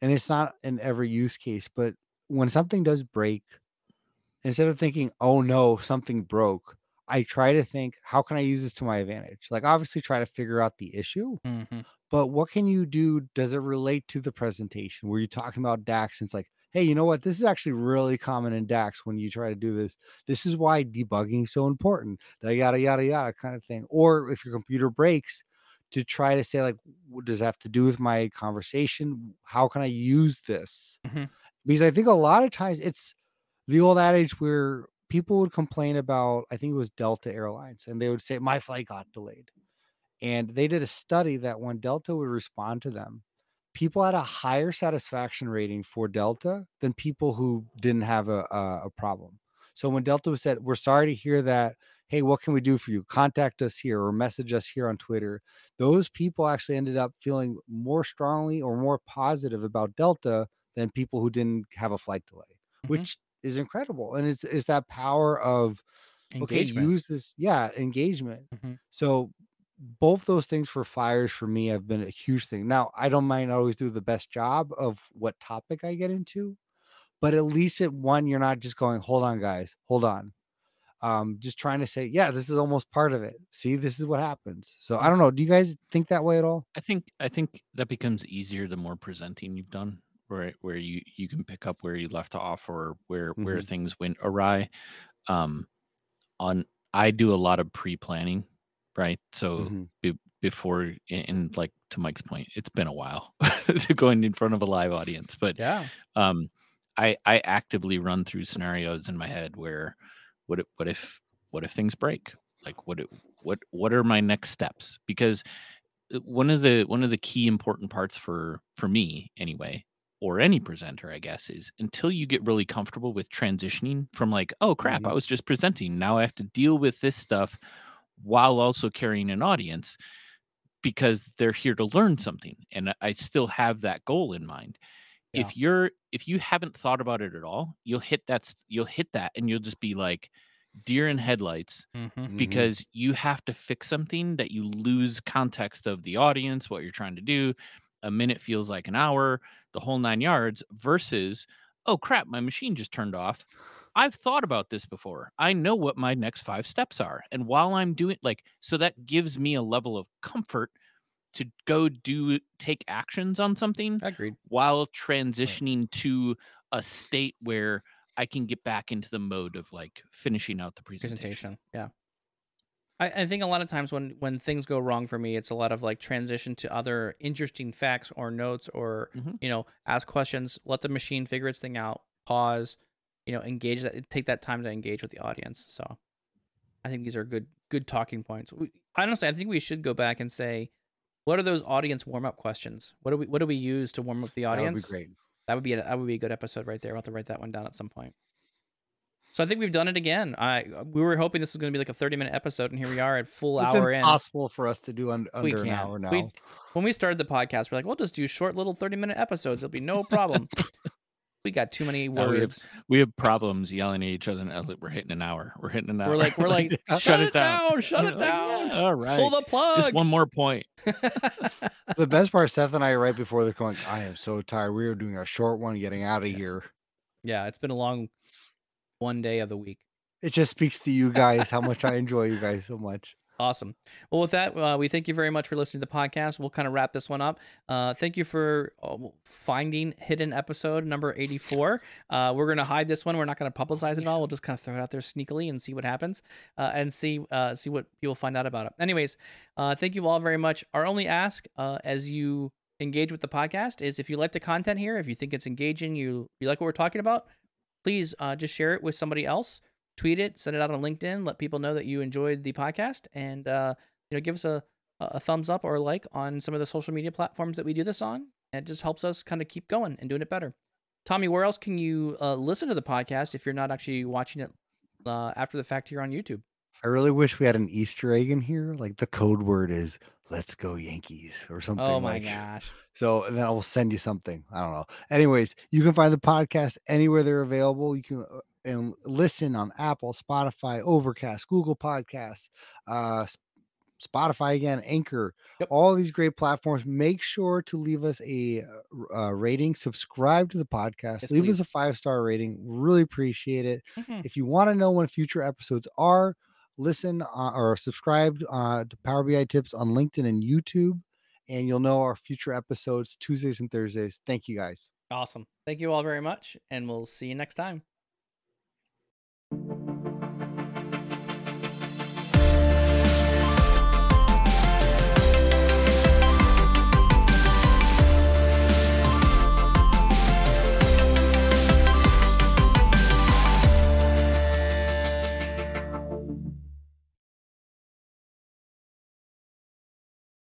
and it's not in every use case, but when something does break, instead of thinking, "Oh no, something broke," I try to think, "How can I use this to my advantage?" Like obviously try to figure out the issue, Mhm. but what can you do? Does it relate to the presentation? Were you talking about DAX? And it's like, hey, you know what? This is actually really common in DAX when you try to do this. This is why debugging is so important. The yada yada yada kind of thing. Or if your computer breaks, to try to say like, what does that have to do with my conversation? How can I use this? Mhm. Because I think a lot of times it's the old adage where people would complain about. I think it was Delta Airlines, and they would say my flight got delayed and they did a study that when Delta would respond to them, people had a higher satisfaction rating for Delta than people who didn't have a, a, a problem. So when Delta was said, "We're sorry to hear that. Hey, what can we do for you? Contact us here or message us here on Twitter." Those people actually ended up feeling more strongly or more positive about Delta than people who didn't have a flight delay, Mhm. which is incredible. And it's it's that power of okay, engagement use this, yeah, engagement. Mhm. So both those things for fires for me have been a huge thing. Now, I don't mind always do the best job of what topic I get into, but at least at one, you're not just going, hold on, guys, hold on. Um, just trying to say, yeah, this is almost part of it. See, this is what happens. So I don't know. Do you guys think that way at all? I think I think that becomes easier the more presenting you've done, where where you you can pick up where you left off or where where Mhm. things went awry. Um, on I do a lot of pre planning, right? So Mhm. be, before and like to Mike's point, it's been a while going in front of a live audience, but yeah um, I I actively run through scenarios in my head where what if, what if what if things break? Like what it, what what are my next steps? Because uh, one of the one of the key important parts for for me anyway or any presenter i guess is until you get really comfortable with transitioning from like oh crap i Mhm. was just presenting now i have to deal with this stuff while also carrying an audience because they're here to learn something and I- i still have that goal in mind Yeah. if you're if you haven't thought about it at all you'll hit that you'll hit that and you'll just be like deer in headlights mm-hmm. Mhm. because you have to fix something that you lose context of the audience, what you're trying to do. A minute feels like an hour, the whole nine yards, versus, oh crap, my machine just turned off. I've thought about this before. I know what my next five steps are. And while I'm doing like, so that gives me a level of comfort to go do take actions on something agreed while transitioning to a state where I can get back into the mode of like finishing out the presentation. presentation. Yeah. I, I think a lot of times when when things go wrong for me, it's a lot of like transition to other interesting facts or notes or Mhm. you know ask questions, let the machine figure its thing out, pause, you know, engage that, take that time to engage with the audience. So, I think these are good good talking points. We, honestly, I think we should go back and say, what are those audience warm up questions? What do we what do we use to warm up the audience? That would be great. That would be a, that would be a good episode right there. I'll have to write that one down at some point. So I think we've done it again. I we were hoping this was going to be like a thirty minute episode, and here we are at full It's hour in. impossible for us to do un- under an can't. hour now. We- When we started the podcast, we're like, we'll just do short little thirty minute episodes. It'll be no problem. We got too many No, we have- words. We have problems yelling at each other. And uh, we're hitting an hour. We're hitting an hour. We're like, we're like, shut, shut it it down. down, shut We're it like, down. "Yeah, all right. Pull the plug. Just one more point. The best part, Seth and I, right before they're going, I am so tired. We are doing a short one, getting out of here. yeah, it's been a long one day of the week. It just speaks to you guys how much I enjoy you guys so much. Awesome. Well, with that, uh, we thank you very much for listening to the podcast. We'll kind of wrap this one up. Uh, thank you for uh, finding hidden episode number 84. Uh, we're going to hide this one. We're not going to publicize it at all. We'll just kind of throw it out there sneakily and see what happens uh, and see uh, see what people find out about it. Anyways, uh, thank you all very much. Our only ask uh, as you engage with the podcast is if you like the content here, if you think it's engaging, you, you like what we're talking about, please uh, just share it with somebody else tweet it, send it out on LinkedIn, let people know that you enjoyed the podcast, and uh, you know, give us a a thumbs up or a like on some of the social media platforms that we do this on. It just helps us kind of keep going and doing it better. Tommy, where else can you uh, listen to the podcast if you're not actually watching it uh, after the fact here on YouTube? I really wish we had an Easter egg in here. Like the code word is "Let's go Yankees" or something. Oh my like, gosh! So and then I will send you something. I don't know. Anyways, you can find the podcast anywhere they're available. You can uh, and listen on Apple, Spotify, Overcast, Google Podcasts, uh, Spotify again, Anchor, Yep. all these great platforms. Make sure to leave us a uh, rating, subscribe to the podcast, Yes, leave please. us a five star rating. Really appreciate it. Mhm. If you want to know when future episodes are, listen uh, or subscribe uh, to Power BI Tips on LinkedIn and YouTube, and you'll know our future episodes Tuesdays and Thursdays. Thank you guys. Awesome. Thank you all very much, and we'll see you next time.